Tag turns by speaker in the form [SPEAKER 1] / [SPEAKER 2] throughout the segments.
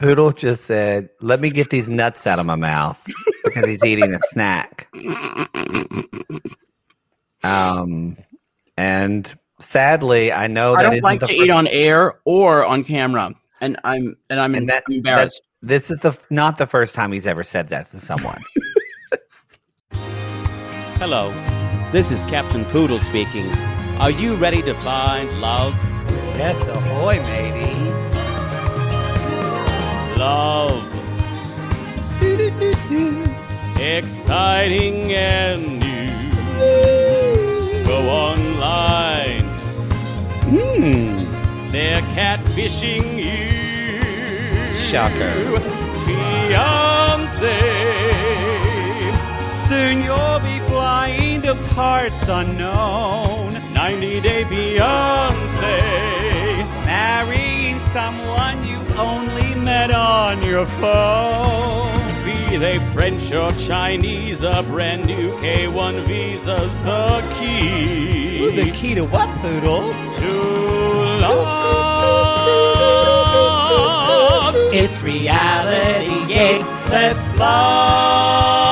[SPEAKER 1] Poodle just said, "Let me get these nuts out of my mouth," because he's eating a snack. Um, and sadly, I know
[SPEAKER 2] I
[SPEAKER 1] that
[SPEAKER 2] don't
[SPEAKER 1] isn't
[SPEAKER 2] like to
[SPEAKER 1] fir-
[SPEAKER 2] eat on air or on camera, and I'm and I'm
[SPEAKER 1] and that,
[SPEAKER 2] embarrassed.
[SPEAKER 1] that- this is the not the first time he's ever said that to someone.
[SPEAKER 3] Hello, this is Captain Poodle speaking. Are you ready to find love?
[SPEAKER 1] yes, ahoy, matey.
[SPEAKER 3] Love. Exciting and new. Go online.
[SPEAKER 1] Hmm.
[SPEAKER 3] They're catfishing you.
[SPEAKER 1] Shocker.
[SPEAKER 3] Fiance.
[SPEAKER 1] Soon you'll be flying to parts unknown,
[SPEAKER 3] 90 Day Beyonce.
[SPEAKER 1] marrying someone you only met on your phone.
[SPEAKER 3] Be they French or Chinese, a brand new K1 visa's the key.
[SPEAKER 1] Ooh, the key to what, Poodle?
[SPEAKER 3] to love.
[SPEAKER 1] It's reality gaze.
[SPEAKER 3] Let's love.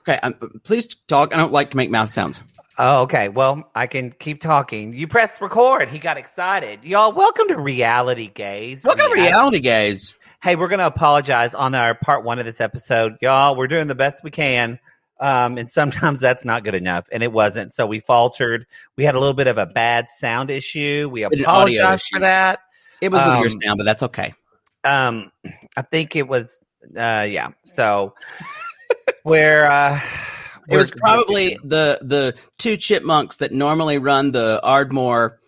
[SPEAKER 2] Okay, um, please talk. I don't like to make mouth sounds.
[SPEAKER 1] Oh, okay. Well, I can keep talking. You press record. He got excited. Y'all, welcome to Reality Gaze.
[SPEAKER 2] Welcome to reality gaze.
[SPEAKER 1] Hey, we're going to apologize on our part one of this episode. Y'all, we're doing the best we can. Um, and sometimes that's not good enough. And it wasn't. So we faltered. We had a little bit of a bad sound issue. We apologize for that.
[SPEAKER 2] It was with your
[SPEAKER 1] Um,
[SPEAKER 2] sound, but that's okay.
[SPEAKER 1] Um, I think it was, uh, yeah. So we're, uh,
[SPEAKER 2] It was probably the the two chipmunks that normally run the Ardmore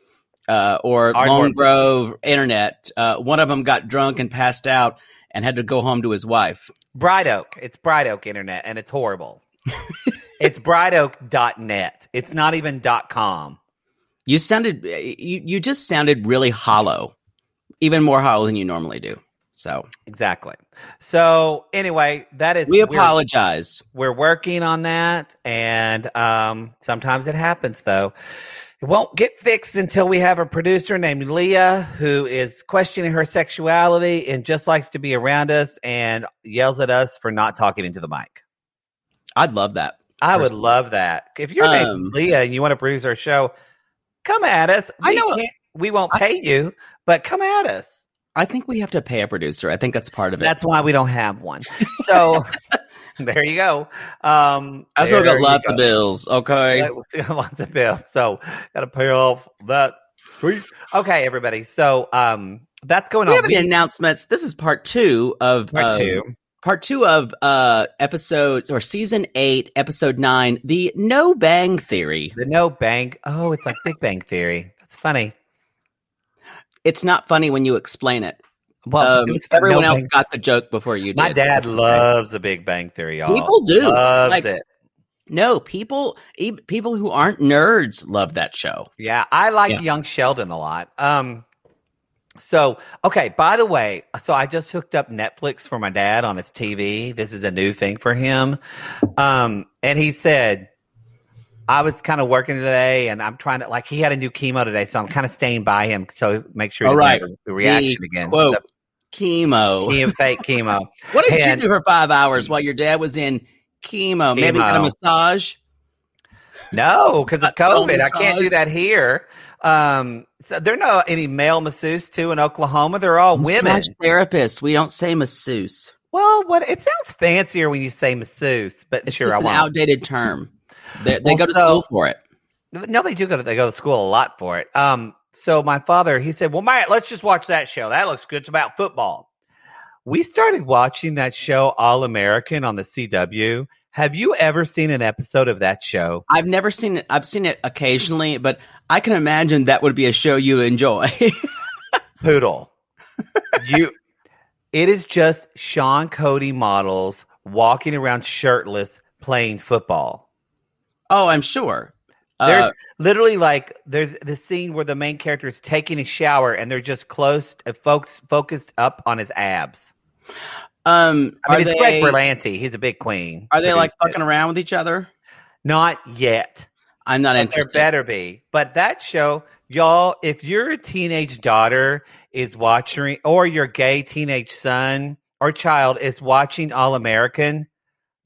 [SPEAKER 2] uh, or
[SPEAKER 1] Ardmore.
[SPEAKER 2] Lone Grove internet. Uh, one of them got drunk and passed out and had to go home to his wife.
[SPEAKER 1] Bright Oak. It's Bright Oak Internet, and it's horrible. it's brightoak.net. It's not even .com.
[SPEAKER 2] You sounded you you just sounded really hollow, even more hollow than you normally do. So
[SPEAKER 1] Exactly. So anyway, that is
[SPEAKER 2] we
[SPEAKER 1] we're-
[SPEAKER 2] apologize.
[SPEAKER 1] We're, working on that, and um, sometimes it happens. Though it won't get fixed until we have a producer named Leah who is questioning her sexuality and just likes to be around us and yells at us for not talking into the mic.
[SPEAKER 2] I'd love that.
[SPEAKER 1] I would love that. If your name's
[SPEAKER 2] Um,
[SPEAKER 1] Leah and you want to produce our show, come at us.
[SPEAKER 2] I
[SPEAKER 1] We
[SPEAKER 2] know-
[SPEAKER 1] can't- we won't pay you, but come at us.
[SPEAKER 2] I think we have to pay a producer. I think that's part of it.
[SPEAKER 1] That's why we don't have one. So there you go. Um,
[SPEAKER 2] I still got lots
[SPEAKER 1] go.
[SPEAKER 2] of bills. Okay.
[SPEAKER 1] We still got lots of bills, so got to pay off that. Sweet. Okay, everybody. So um, that's going
[SPEAKER 2] we
[SPEAKER 1] on.
[SPEAKER 2] have any announcements. This is part two of
[SPEAKER 1] part
[SPEAKER 2] um,
[SPEAKER 1] two.
[SPEAKER 2] part two of uh episodes or season eight, episode nine, the No Bang Theory.
[SPEAKER 1] The no bang. Oh, it's like Big Bang Theory. That's funny.
[SPEAKER 2] It's not funny when you explain it.
[SPEAKER 1] Well,
[SPEAKER 2] Um,
[SPEAKER 1] it
[SPEAKER 2] everyone
[SPEAKER 1] No
[SPEAKER 2] else
[SPEAKER 1] Bang-
[SPEAKER 2] got the joke before you did.
[SPEAKER 1] My dad loves the Big Bang Theory. Y'all.
[SPEAKER 2] People do.
[SPEAKER 1] Loves
[SPEAKER 2] Like-
[SPEAKER 1] it.
[SPEAKER 2] No, people, e- people who aren't nerds love that show.
[SPEAKER 1] Yeah, I like
[SPEAKER 2] Yeah.
[SPEAKER 1] Young Sheldon a lot. Um, so okay. By the way, so I just hooked up Netflix for my dad on his TV. This is a new thing for him. Um, and he said, I was kind of working today, and I'm trying to like he had a new chemo today, so I'm kind of staying by him so make sure he doesn't
[SPEAKER 2] right.
[SPEAKER 1] have a reaction
[SPEAKER 2] The
[SPEAKER 1] again.
[SPEAKER 2] Quote,
[SPEAKER 1] So,
[SPEAKER 2] chemo.
[SPEAKER 1] chemo, fake chemo.
[SPEAKER 2] What did
[SPEAKER 1] And-
[SPEAKER 2] you do for five hours while your dad was in chemo? Maybe get a massage?
[SPEAKER 1] No, because of COVID, I can't do that here. Um, so there are no any male masseuse too in Oklahoma. They're all women.
[SPEAKER 2] Massage therapists. We don't say masseuse.
[SPEAKER 1] Well, what it sounds fancier when you say masseuse, but
[SPEAKER 2] It's
[SPEAKER 1] sure,
[SPEAKER 2] just
[SPEAKER 1] I
[SPEAKER 2] an
[SPEAKER 1] won't.
[SPEAKER 2] outdated term. They, they
[SPEAKER 1] Well,
[SPEAKER 2] go to
[SPEAKER 1] so-
[SPEAKER 2] school for it.
[SPEAKER 1] No, they do go to they go to school a lot for it. Um, so my father he said, "Well, Matt, let's just watch that show. That looks good. It's about football." We started watching that show, All American, on the CW. Have you ever seen an episode of that show?
[SPEAKER 2] I've never seen it. I've seen it occasionally, but I can imagine that would be a show you enjoy.
[SPEAKER 1] Poodle, you. It is just Sean Cody models walking around shirtless playing football.
[SPEAKER 2] Oh, I'm sure.
[SPEAKER 1] There's
[SPEAKER 2] Uh,
[SPEAKER 1] literally like there's the scene where the main character is taking a shower and they're just close, uh, folks focused up on his abs.
[SPEAKER 2] um,
[SPEAKER 1] I mean, it's
[SPEAKER 2] they,
[SPEAKER 1] Greg Berlanti. He's a big queen.
[SPEAKER 2] Are they like fucking around with each other?
[SPEAKER 1] Not yet.
[SPEAKER 2] I'm not
[SPEAKER 1] But there
[SPEAKER 2] interested.
[SPEAKER 1] better be. But that show, y'all, if your teenage daughter is watching, or your gay teenage son or child is watching All American,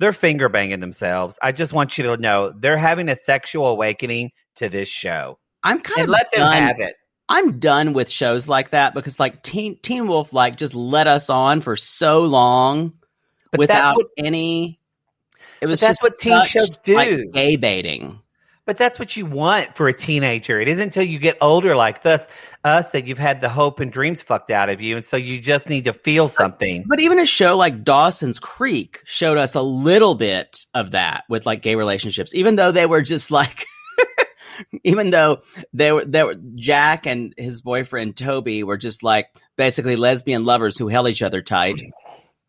[SPEAKER 1] they're finger banging themselves. I just want you to know they're having a sexual awakening to this show.
[SPEAKER 2] I'm kind
[SPEAKER 1] And
[SPEAKER 2] of
[SPEAKER 1] let them
[SPEAKER 2] done.
[SPEAKER 1] have it.
[SPEAKER 2] I'm done with shows like that because like Teen Teen Wolf like just let us on for so long
[SPEAKER 1] But
[SPEAKER 2] without
[SPEAKER 1] what
[SPEAKER 2] any. It was
[SPEAKER 1] that's
[SPEAKER 2] just
[SPEAKER 1] what teen shows do.
[SPEAKER 2] like, gay baiting.
[SPEAKER 1] But that's what you want for a teenager. It isn't until you get older like this, us, that you've had the hope and dreams fucked out of you. And so you just need to feel something.
[SPEAKER 2] But even a show like Dawson's Creek showed us a little bit of that with like gay relationships, even though they were just like, even though they were, they were Jack and his boyfriend Toby were just like basically lesbian lovers who held each other tight.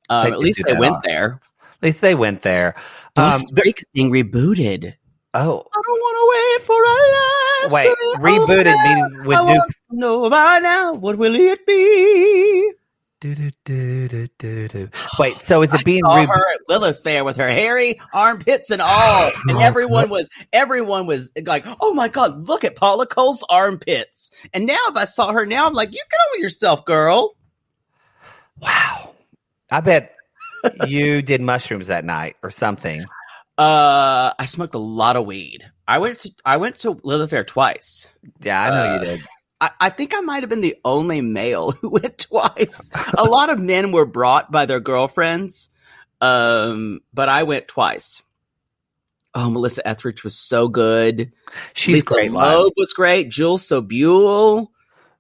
[SPEAKER 2] Um, at least they went there.
[SPEAKER 1] At least they went there. Um,
[SPEAKER 2] Dawson's Creek is being rebooted.
[SPEAKER 1] Oh,
[SPEAKER 2] I don't want to wait for our lives
[SPEAKER 1] Wait, rebooted meaning with
[SPEAKER 2] I to know by now what will it be?
[SPEAKER 1] wait. So is it being I
[SPEAKER 2] saw
[SPEAKER 1] re-
[SPEAKER 2] her at Lilith Fair with her hairy armpits and all, and
[SPEAKER 1] Oh,
[SPEAKER 2] everyone was everyone was like, "Oh my god, look at Paula Cole's armpits!" And now, if I saw her now, I'm like, "You get over yourself, girl."
[SPEAKER 1] Wow. I bet you did mushrooms that night or something.
[SPEAKER 2] Uh, I smoked a lot of weed. I went to I went to Lilith Fair twice.
[SPEAKER 1] Yeah, I know
[SPEAKER 2] Uh,
[SPEAKER 1] you did.
[SPEAKER 2] I, I think I might have been the only male who went twice. a lot of men were brought by their girlfriends, um, but I went twice. Oh, Melissa Etheridge was so good.
[SPEAKER 1] She's
[SPEAKER 2] Lisa
[SPEAKER 1] great. live.
[SPEAKER 2] Loeb was great. Jill Sobule.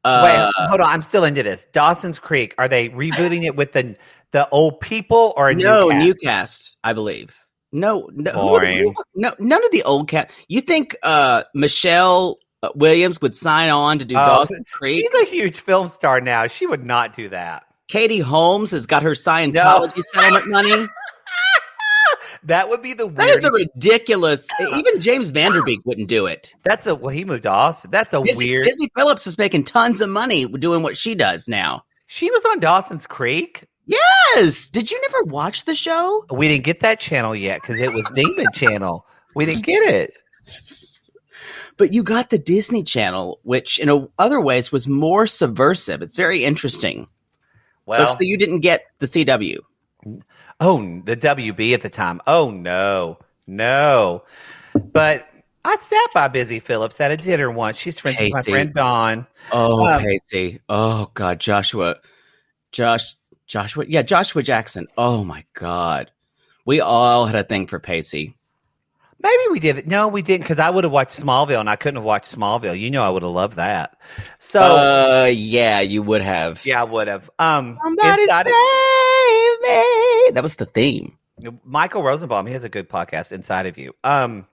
[SPEAKER 2] Uh,
[SPEAKER 1] Wait, hold on. I'm still into this. Dawson's Creek. Are they rebooting it with the the old people or a
[SPEAKER 2] no,
[SPEAKER 1] new cast?
[SPEAKER 2] new cast, I believe. No, no, who-
[SPEAKER 1] Boring.
[SPEAKER 2] who- no, none of the old cast. You think uh, Michelle uh, Williams would sign on to do
[SPEAKER 1] Oh,
[SPEAKER 2] Dawson's Creek?
[SPEAKER 1] She's a huge film star now. She would not do that.
[SPEAKER 2] Katie Holmes has got her Scientology settlement money.
[SPEAKER 1] That would be the
[SPEAKER 2] That is
[SPEAKER 1] weirdest.
[SPEAKER 2] a ridiculous. Even James Van Der Beek wouldn't do it.
[SPEAKER 1] that's a well. He moved to Austin. That's a
[SPEAKER 2] Busy,
[SPEAKER 1] weird.
[SPEAKER 2] Busy Phillips is making tons of money doing what she does now.
[SPEAKER 1] She was on Dawson's Creek.
[SPEAKER 2] Yes. Did you never watch the show?
[SPEAKER 1] We didn't get that channel yet because it was Demon Channel. We didn't get it.
[SPEAKER 2] But you got the Disney Channel, which in a, other ways was more subversive. It's very interesting.
[SPEAKER 1] Well,
[SPEAKER 2] so you didn't get the CW.
[SPEAKER 1] oh, the WB at the time. Oh no, no. But I sat by Busy Phillips at a dinner once. She's friends with my friend Dawn.
[SPEAKER 2] Oh,
[SPEAKER 1] Um,
[SPEAKER 2] Pacey. Oh God, Joshua, Josh, Joshua. Yeah, Joshua Jackson. Oh my God, we all had a thing for Pacey.
[SPEAKER 1] Maybe we did. It. No, we didn't because I would have watched Smallville and I couldn't have watched Smallville. You know, I would have loved that. So
[SPEAKER 2] uh, yeah, you would have.
[SPEAKER 1] yeah, I would have. Um,
[SPEAKER 2] Somebody save me. That was the theme.
[SPEAKER 1] Michael Rosenbaum, he has a good podcast, Inside of You. Um,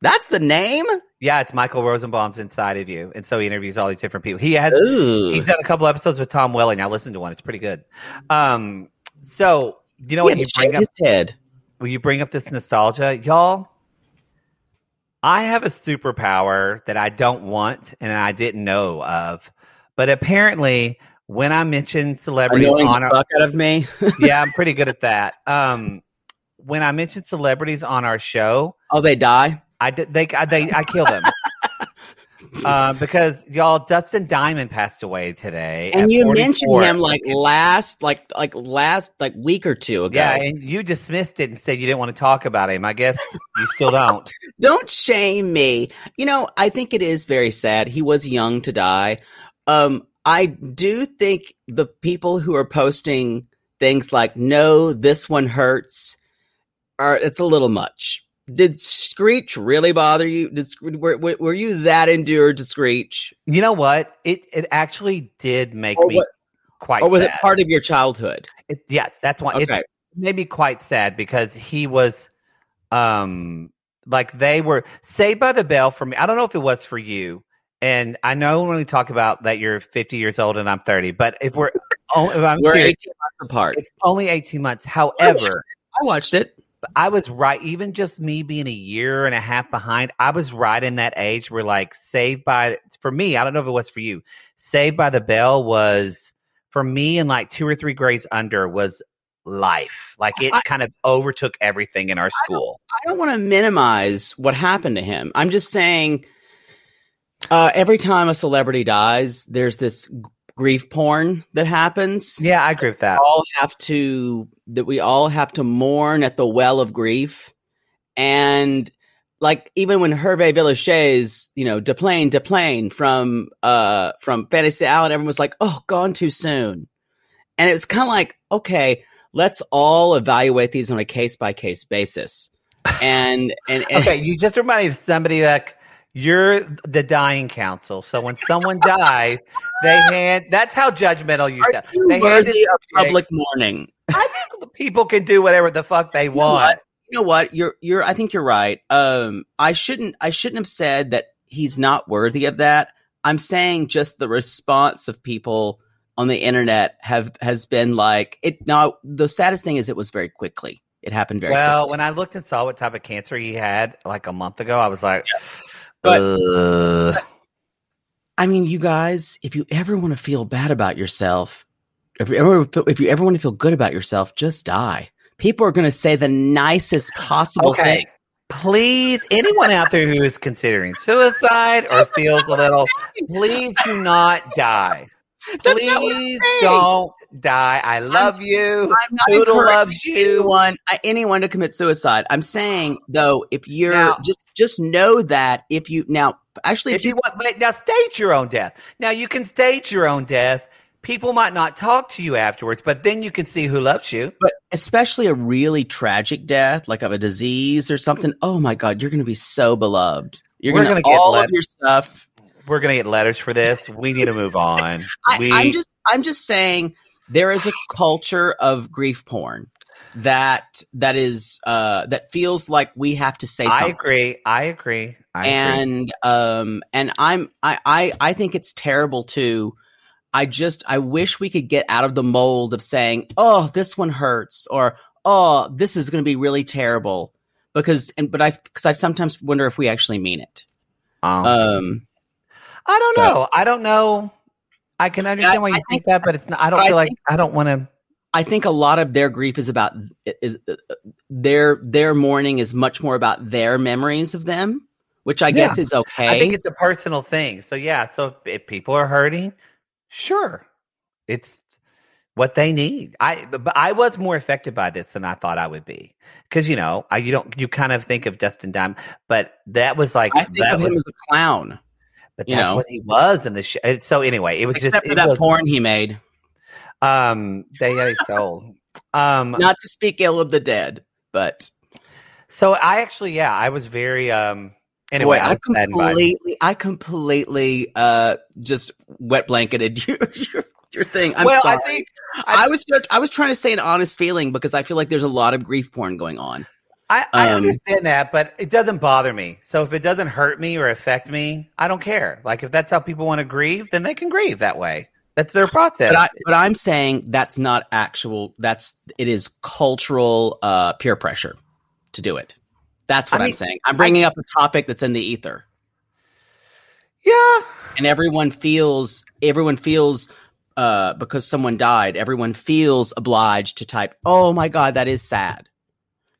[SPEAKER 2] That's the name.
[SPEAKER 1] yeah, it's Michael Rosenbaum's Inside of You, and so he interviews all these different people. He has
[SPEAKER 2] Ooh.
[SPEAKER 1] he's done a couple episodes with Tom Welling. I listened to one; it's pretty good. Um, so you know
[SPEAKER 2] Yeah,
[SPEAKER 1] you bring up
[SPEAKER 2] his head.
[SPEAKER 1] when you bring up this nostalgia, y'all. I have a superpower that I don't want and I didn't know of, but apparently, when I mention celebrities
[SPEAKER 2] Annoying
[SPEAKER 1] on
[SPEAKER 2] the
[SPEAKER 1] our,
[SPEAKER 2] fuck out of me.
[SPEAKER 1] yeah, I'm pretty good at that. Um, when I mention celebrities on our show,
[SPEAKER 2] oh, they die.
[SPEAKER 1] I did. They. I, they. I killed him. uh, because y'all, Dustin Diamond passed away today,
[SPEAKER 2] And you
[SPEAKER 1] 44.
[SPEAKER 2] mentioned him like last, like like last like week or two ago.
[SPEAKER 1] Yeah, and you dismissed it and said you didn't want to talk about him. I guess you still don't.
[SPEAKER 2] Don't shame me. You know, I think it is very sad. He was young to die. Um, I do think the people who are posting things like "No, this one hurts," are it's a little much. Did Screech really bother you? Did were, were you that endured to Screech,
[SPEAKER 1] You know what? It it actually did make
[SPEAKER 2] Or
[SPEAKER 1] me
[SPEAKER 2] what-
[SPEAKER 1] quite.
[SPEAKER 2] or was it part of your childhood?
[SPEAKER 1] It, yes, that's why
[SPEAKER 2] Okay.
[SPEAKER 1] it made me quite sad because he was, um, like they were Saved by the Bell for me. I don't know if it was for you, and I know when we talk about that you're 50 years old and I'm 30, but if we're, oh, if I'm
[SPEAKER 2] We're
[SPEAKER 1] serious,
[SPEAKER 2] 18 months apart.
[SPEAKER 1] it's only 18 months. However,
[SPEAKER 2] I watched it.
[SPEAKER 1] I was right. Even just me being a year and a half behind, I was right in that age where, like, Saved by for me. I don't know if it was for you. Saved by the Bell was for me, and like two or three grades under was life. Like it
[SPEAKER 2] I-
[SPEAKER 1] kind of overtook everything in our school.
[SPEAKER 2] I don't want to minimize what happened to him. I'm just saying, uh, every time a celebrity dies, there's this grief porn that happens.
[SPEAKER 1] Yeah, I agree with that.
[SPEAKER 2] We all have to that we all have to mourn at the well of grief, and like even when Hervé Villechaize's, you know, deplane, deplane from uh from Fantasy Island, everyone was like, "Oh, gone too soon," and it's kind of like, okay, let's all evaluate these on a case by case basis, and and, and
[SPEAKER 1] Okay, you just remind me of somebody like you're the dying council. So when someone dies, they hand. That's how judgmental you
[SPEAKER 2] are
[SPEAKER 1] sound.
[SPEAKER 2] you
[SPEAKER 1] They hand
[SPEAKER 2] worthy of public mourning?
[SPEAKER 1] I think people can do whatever the fuck they want.
[SPEAKER 2] you know what you're you're i think you're right um i shouldn't i shouldn't have said that he's not worthy of that i'm saying just the response of people on the internet have has been like it now the saddest thing is it was very quickly it happened very
[SPEAKER 1] well,
[SPEAKER 2] quickly
[SPEAKER 1] when I looked and saw what type of cancer he had like a month ago, I was like,
[SPEAKER 2] But-
[SPEAKER 1] "Ugh."
[SPEAKER 2] i mean you guys if you ever want to feel bad about yourself if you ever if you ever want to feel good about yourself just die people are going to say the nicest possible
[SPEAKER 1] okay.
[SPEAKER 2] thing
[SPEAKER 1] Please, anyone out there who is considering suicide or feels a little, please do not die.
[SPEAKER 2] That's I'm
[SPEAKER 1] Please don't die. I love you.
[SPEAKER 2] I'm not
[SPEAKER 1] Poodle loves you.
[SPEAKER 2] anyone uh, anyone to commit suicide. I'm saying though, if you're
[SPEAKER 1] Now-
[SPEAKER 2] just just know that if you now actually
[SPEAKER 1] If you want, but now stage your own death. Now you can stage your own death. People might not talk to you afterwards, but then you can see who loves you.
[SPEAKER 2] but especially a really tragic death like of a disease or something. Hmm. Oh my god, you're going to be so beloved. You're going to
[SPEAKER 1] gonna get
[SPEAKER 2] all of your stuff.
[SPEAKER 1] We're gonna get letters for this. We need to move on. we,
[SPEAKER 2] I, I'm just I'm just saying there is a culture of grief porn that that is uh that feels like we have to say
[SPEAKER 1] I agree. I agree. I agree.
[SPEAKER 2] and um and i'm I, I i think it's terrible too i just i wish we could get out of the mold of saying oh this one hurts or oh this is going to be really terrible because and but i because i sometimes wonder if we actually mean it
[SPEAKER 1] Um,
[SPEAKER 2] um
[SPEAKER 1] I don't
[SPEAKER 2] so-
[SPEAKER 1] know. I don't know. I can understand why you
[SPEAKER 2] I
[SPEAKER 1] think,
[SPEAKER 2] think-
[SPEAKER 1] that, but it's not. I don't
[SPEAKER 2] but I
[SPEAKER 1] feel like
[SPEAKER 2] think-
[SPEAKER 1] I don't want to.
[SPEAKER 2] i think a lot of their grief is about is uh, their their mourning is much more about their memories of them which i guess is okay
[SPEAKER 1] I think it's a personal thing. So yeah. So if, if people are hurting, sure, it's what they need. I but I was more affected by this than I thought I would be because you know I you don't you kind of think of Dustin Diamond, but that was like
[SPEAKER 2] i think
[SPEAKER 1] that
[SPEAKER 2] of him
[SPEAKER 1] was
[SPEAKER 2] as a clown
[SPEAKER 1] but
[SPEAKER 2] you
[SPEAKER 1] that's
[SPEAKER 2] know.
[SPEAKER 1] what he was in the show. So anyway, it was
[SPEAKER 2] except
[SPEAKER 1] just
[SPEAKER 2] for
[SPEAKER 1] it
[SPEAKER 2] that
[SPEAKER 1] was,
[SPEAKER 2] porn he made
[SPEAKER 1] um they they sold um
[SPEAKER 2] not to speak ill of the dead but
[SPEAKER 1] So I actually, yeah, I was very um anyway,
[SPEAKER 2] Boy,
[SPEAKER 1] I
[SPEAKER 2] I
[SPEAKER 1] was saddened by it.
[SPEAKER 2] completely, I completely, uh, just wet blanketed you. your, your thing. I'm
[SPEAKER 1] well,
[SPEAKER 2] sorry.
[SPEAKER 1] I think
[SPEAKER 2] I, was I was trying to say an honest feeling because I feel like there's a lot of grief porn going on.
[SPEAKER 1] I, I
[SPEAKER 2] Um,
[SPEAKER 1] understand that, but it doesn't bother me. So if it doesn't hurt me or affect me, I don't care. Like if that's how people want to grieve, then they can grieve that way. That's their process.
[SPEAKER 2] But I, but I'm saying that's not actual. That's it is cultural uh, peer pressure to do it. That's what
[SPEAKER 1] I
[SPEAKER 2] I
[SPEAKER 1] mean,
[SPEAKER 2] am saying. I'm bringing up a topic that's in the ether,
[SPEAKER 1] yeah.
[SPEAKER 2] and everyone feels everyone feels uh, because someone died. Everyone feels obliged to type, "Oh my god, that is sad,"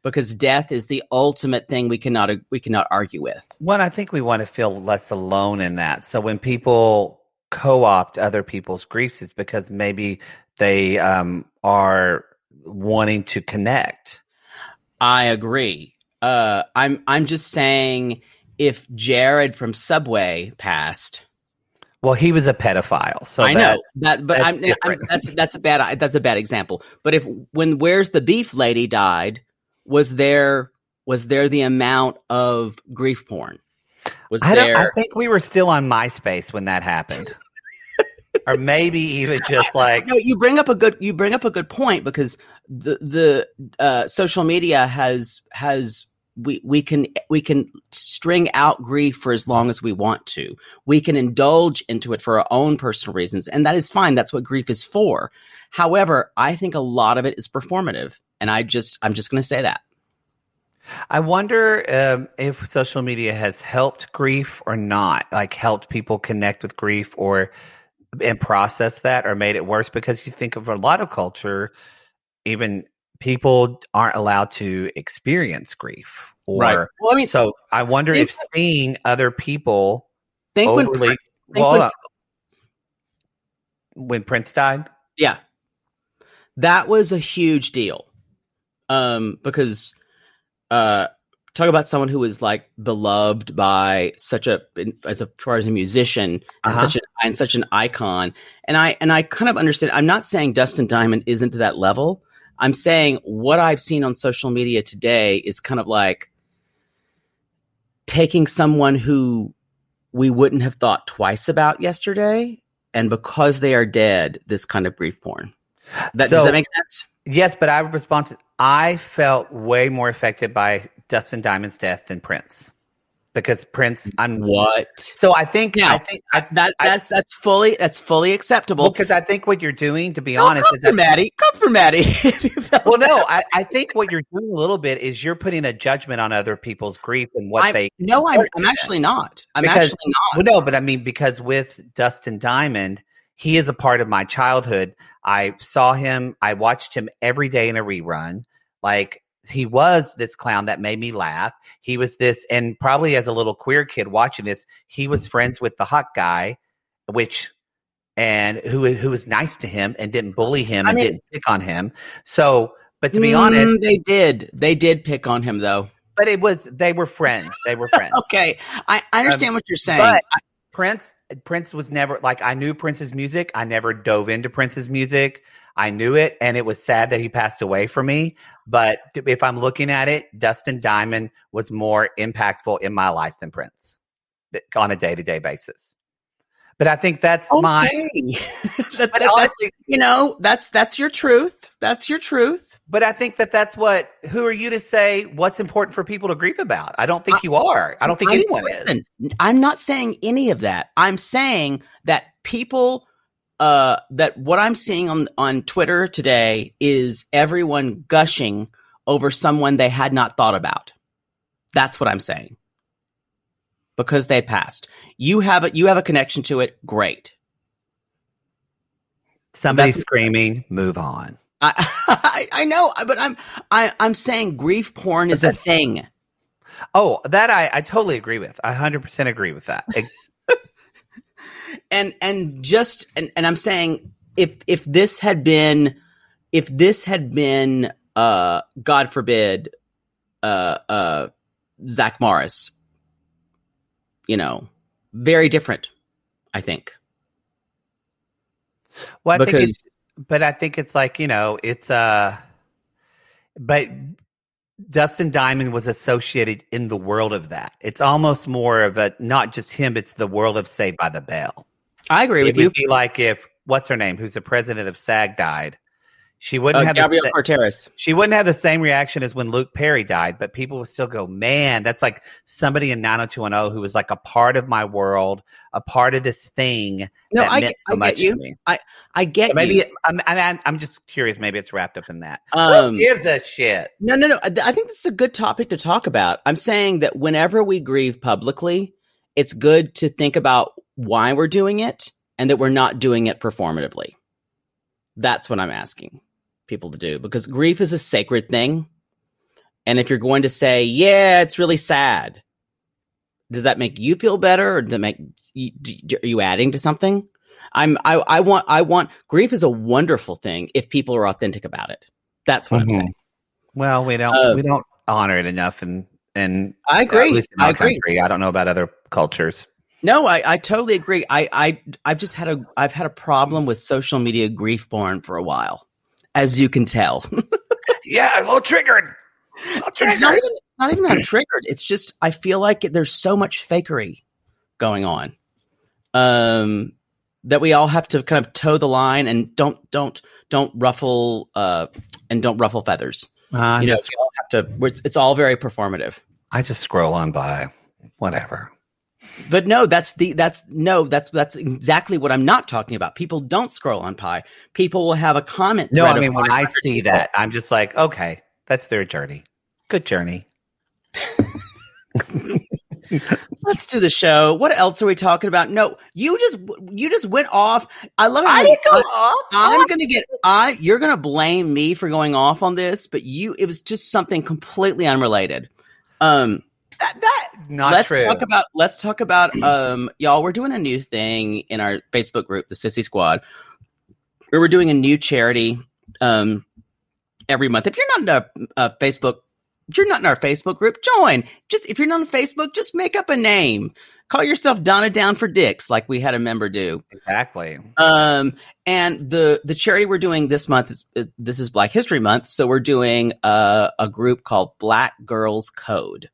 [SPEAKER 2] because death is the ultimate thing we cannot we cannot argue with.
[SPEAKER 1] One, I think we want to feel less alone in that. So when people co-opt other people's griefs, it's because maybe they um, are wanting to connect.
[SPEAKER 2] I agree. Uh, I'm I'm just saying if Jared from Subway passed,
[SPEAKER 1] Well, he was a pedophile, so
[SPEAKER 2] I know
[SPEAKER 1] that's,
[SPEAKER 2] that, but
[SPEAKER 1] that's
[SPEAKER 2] I'm, I'm, that's that's a bad that's a bad example. But if when Where's the Beef lady died, was there was there the amount of grief porn? Was
[SPEAKER 1] I,
[SPEAKER 2] there?
[SPEAKER 1] I think we were still on MySpace when that happened, or maybe even just like
[SPEAKER 2] no, you bring up a good you bring up a good point because the the uh, social media has has we we can we can string out grief for as long as we want to. We can indulge into it for our own personal reasons, and that is fine. That's what grief is for. However, I think a lot of it is performative, and I just I'm just going to say that.
[SPEAKER 1] I wonder um, if social media has helped grief or not, like helped people connect with grief or and process that or made it worse because you think of a lot of culture, even people aren't allowed to experience grief or
[SPEAKER 2] Right. Well, I mean,
[SPEAKER 1] so I wonder
[SPEAKER 2] think-
[SPEAKER 1] if seeing other people
[SPEAKER 2] Think when think
[SPEAKER 1] well,
[SPEAKER 2] when-
[SPEAKER 1] hold on. when Prince died.
[SPEAKER 2] Yeah. That was a huge deal. Um, because uh talk about someone who was like beloved by such a as a, far as a musician and
[SPEAKER 1] Uh-huh.
[SPEAKER 2] such an and such an icon. And I and I kind of understand I'm not saying Dustin Diamond isn't to that level. I'm saying what I've seen on social media today is kind of like taking someone who we wouldn't have thought twice about yesterday and because they are dead, this kind of grief porn. That, does that make sense?
[SPEAKER 1] Yes, but I would respond to I felt way more affected by Dustin Diamond's death than Prince. Because Prince I'm mm.
[SPEAKER 2] What?
[SPEAKER 1] so I think
[SPEAKER 2] Now,
[SPEAKER 1] I think
[SPEAKER 2] I, that
[SPEAKER 1] I-
[SPEAKER 2] that's that's fully that's fully acceptable.
[SPEAKER 1] because I think what you're doing, to be honest,
[SPEAKER 2] come
[SPEAKER 1] is
[SPEAKER 2] for
[SPEAKER 1] that,
[SPEAKER 2] Maddie. Come for Maddie. If you felt
[SPEAKER 1] well, no. I, I think what you're doing a little bit is you're putting a judgment on other people's grief and what
[SPEAKER 2] I'm-
[SPEAKER 1] they
[SPEAKER 2] no, I'm, I'm actually not. I'm
[SPEAKER 1] Because-
[SPEAKER 2] actually
[SPEAKER 1] Well,
[SPEAKER 2] not.
[SPEAKER 1] no, but I mean, because with Dustin Diamond, he is a part of my childhood. I saw him, I watched him every day in a rerun. Like, he was this clown that made me laugh. He was this, and probably as a little queer kid watching this, he was friends with the hot guy, which, and who who was nice to him and didn't bully him
[SPEAKER 2] I
[SPEAKER 1] and
[SPEAKER 2] mean-
[SPEAKER 1] didn't pick on him. So, but to be
[SPEAKER 2] Mm,
[SPEAKER 1] honest,
[SPEAKER 2] they did. They did pick on him though.
[SPEAKER 1] but it was they were friends. They were friends.
[SPEAKER 2] Okay, I, I understand what you're saying.
[SPEAKER 1] But Prince, Prince was never like I knew Prince's music. I never dove into Prince's music. I knew it, and it was sad that he passed away for me. But if I'm looking at it, Dustin Diamond was more impactful in my life than Prince on a day to day basis. But I think that's my.
[SPEAKER 2] Okay. That-
[SPEAKER 1] But
[SPEAKER 2] that- that's,
[SPEAKER 1] honestly,
[SPEAKER 2] you know, that's that's your truth. That's your truth.
[SPEAKER 1] but I think that that's what. Who are you to say what's important for people to grieve about? I don't think you are. I don't think
[SPEAKER 2] I'm-
[SPEAKER 1] anyone is.
[SPEAKER 2] I'm not saying any of that. I'm saying that people uh that what I'm seeing on on Twitter today is everyone gushing over someone they had not thought about. That's what I'm saying. Because they passed. You have a you have a connection to it, great.
[SPEAKER 1] Somebody
[SPEAKER 2] That's-
[SPEAKER 1] screaming, move on.
[SPEAKER 2] I, I I know, but I'm I I'm saying grief porn is a thing.
[SPEAKER 1] Oh, that I, I totally agree with. I 100% agree with that.
[SPEAKER 2] And and just and, and i'm saying if if this had been if this had been uh god forbid uh uh zach morris you know very different i think.
[SPEAKER 1] Well, I think
[SPEAKER 2] Because-
[SPEAKER 1] it's, but I think it's like you know, it's uh, but Dustin Diamond was associated in the world of that. It's almost more of a not just him; it's the world of Saved by the Bell.
[SPEAKER 2] i agree
[SPEAKER 1] It
[SPEAKER 2] with
[SPEAKER 1] would
[SPEAKER 2] you
[SPEAKER 1] be like if what's her name, who's the president of SAG, died. She wouldn't
[SPEAKER 2] uh,
[SPEAKER 1] have
[SPEAKER 2] gabrielle
[SPEAKER 1] the, sa- she wouldn't have the same reaction as when Luke Perry died, but people would still go, "Man, that's like somebody in 90210 who was like a part of my world, a part of this thing
[SPEAKER 2] no
[SPEAKER 1] that
[SPEAKER 2] i,
[SPEAKER 1] meant
[SPEAKER 2] get-
[SPEAKER 1] so
[SPEAKER 2] I
[SPEAKER 1] much
[SPEAKER 2] get you
[SPEAKER 1] to me."
[SPEAKER 2] i get
[SPEAKER 1] So maybe
[SPEAKER 2] you.
[SPEAKER 1] it, I'm, I'm I'm just curious. Maybe it's wrapped up in that.
[SPEAKER 2] Um,
[SPEAKER 1] Who gives a shit?
[SPEAKER 2] No, no, no. I I think this is a good topic to talk about. I'm saying that whenever we grieve publicly, it's good to think about why we're doing it and that we're not doing it performatively. That's what I'm asking people to do because grief is a sacred thing. And if you're going to say, yeah, it's really sad, does that make you feel better or does it make, you- are you adding to something? I'm, I, I want, I want, grief is a wonderful thing if people are authentic about it. That's what I'm
[SPEAKER 1] Mhm.
[SPEAKER 2] saying.
[SPEAKER 1] Well, we don't
[SPEAKER 2] Uh,
[SPEAKER 1] we don't honor it enough, and and
[SPEAKER 2] I agree.
[SPEAKER 1] At least in
[SPEAKER 2] I agree.
[SPEAKER 1] country, I don't know about other cultures.
[SPEAKER 2] No, I, I totally agree. I, I, I've just had a, I've had a problem with social media grief porn for a while, as you can tell.
[SPEAKER 1] Yeah, a little triggered.
[SPEAKER 2] it's not even, it's not even that triggered. It's just I feel like there's so much fakery going on, um, that we all have to kind of toe the line and don't, don't, don't ruffle, uh, and don't ruffle feathers.
[SPEAKER 1] I
[SPEAKER 2] you know,
[SPEAKER 1] just,
[SPEAKER 2] we all have to. It's, it's all very performative.
[SPEAKER 1] I just scroll on by. Whatever.
[SPEAKER 2] But no, that's the that's no, that's that's exactly what I'm not talking about. People don't scroll on Pi. People will have a comment.
[SPEAKER 1] No, I mean when I see
[SPEAKER 2] people.
[SPEAKER 1] that, I'm just like, okay, that's their journey. Good journey.
[SPEAKER 2] let's do the show. What else are we talking about? No, you just you just went off. I love it.
[SPEAKER 1] I didn't go off.
[SPEAKER 2] I'm gonna get I you're gonna blame me for going off on this, but you it was just something completely unrelated. Um
[SPEAKER 1] That, that's not
[SPEAKER 2] let's
[SPEAKER 1] true.
[SPEAKER 2] talk about let's talk about um y'all we're doing a new thing in our facebook group the sissy squad where we're doing a new charity um every month if you're not in a, a facebook if you're not in our facebook group join just if you're not on facebook just make up a name call yourself donna down for dicks like we had a member do
[SPEAKER 1] exactly.
[SPEAKER 2] um, and the the charity we're doing this month is uh, this is Black History Month, so we're doing a, a group called Black Girls Code.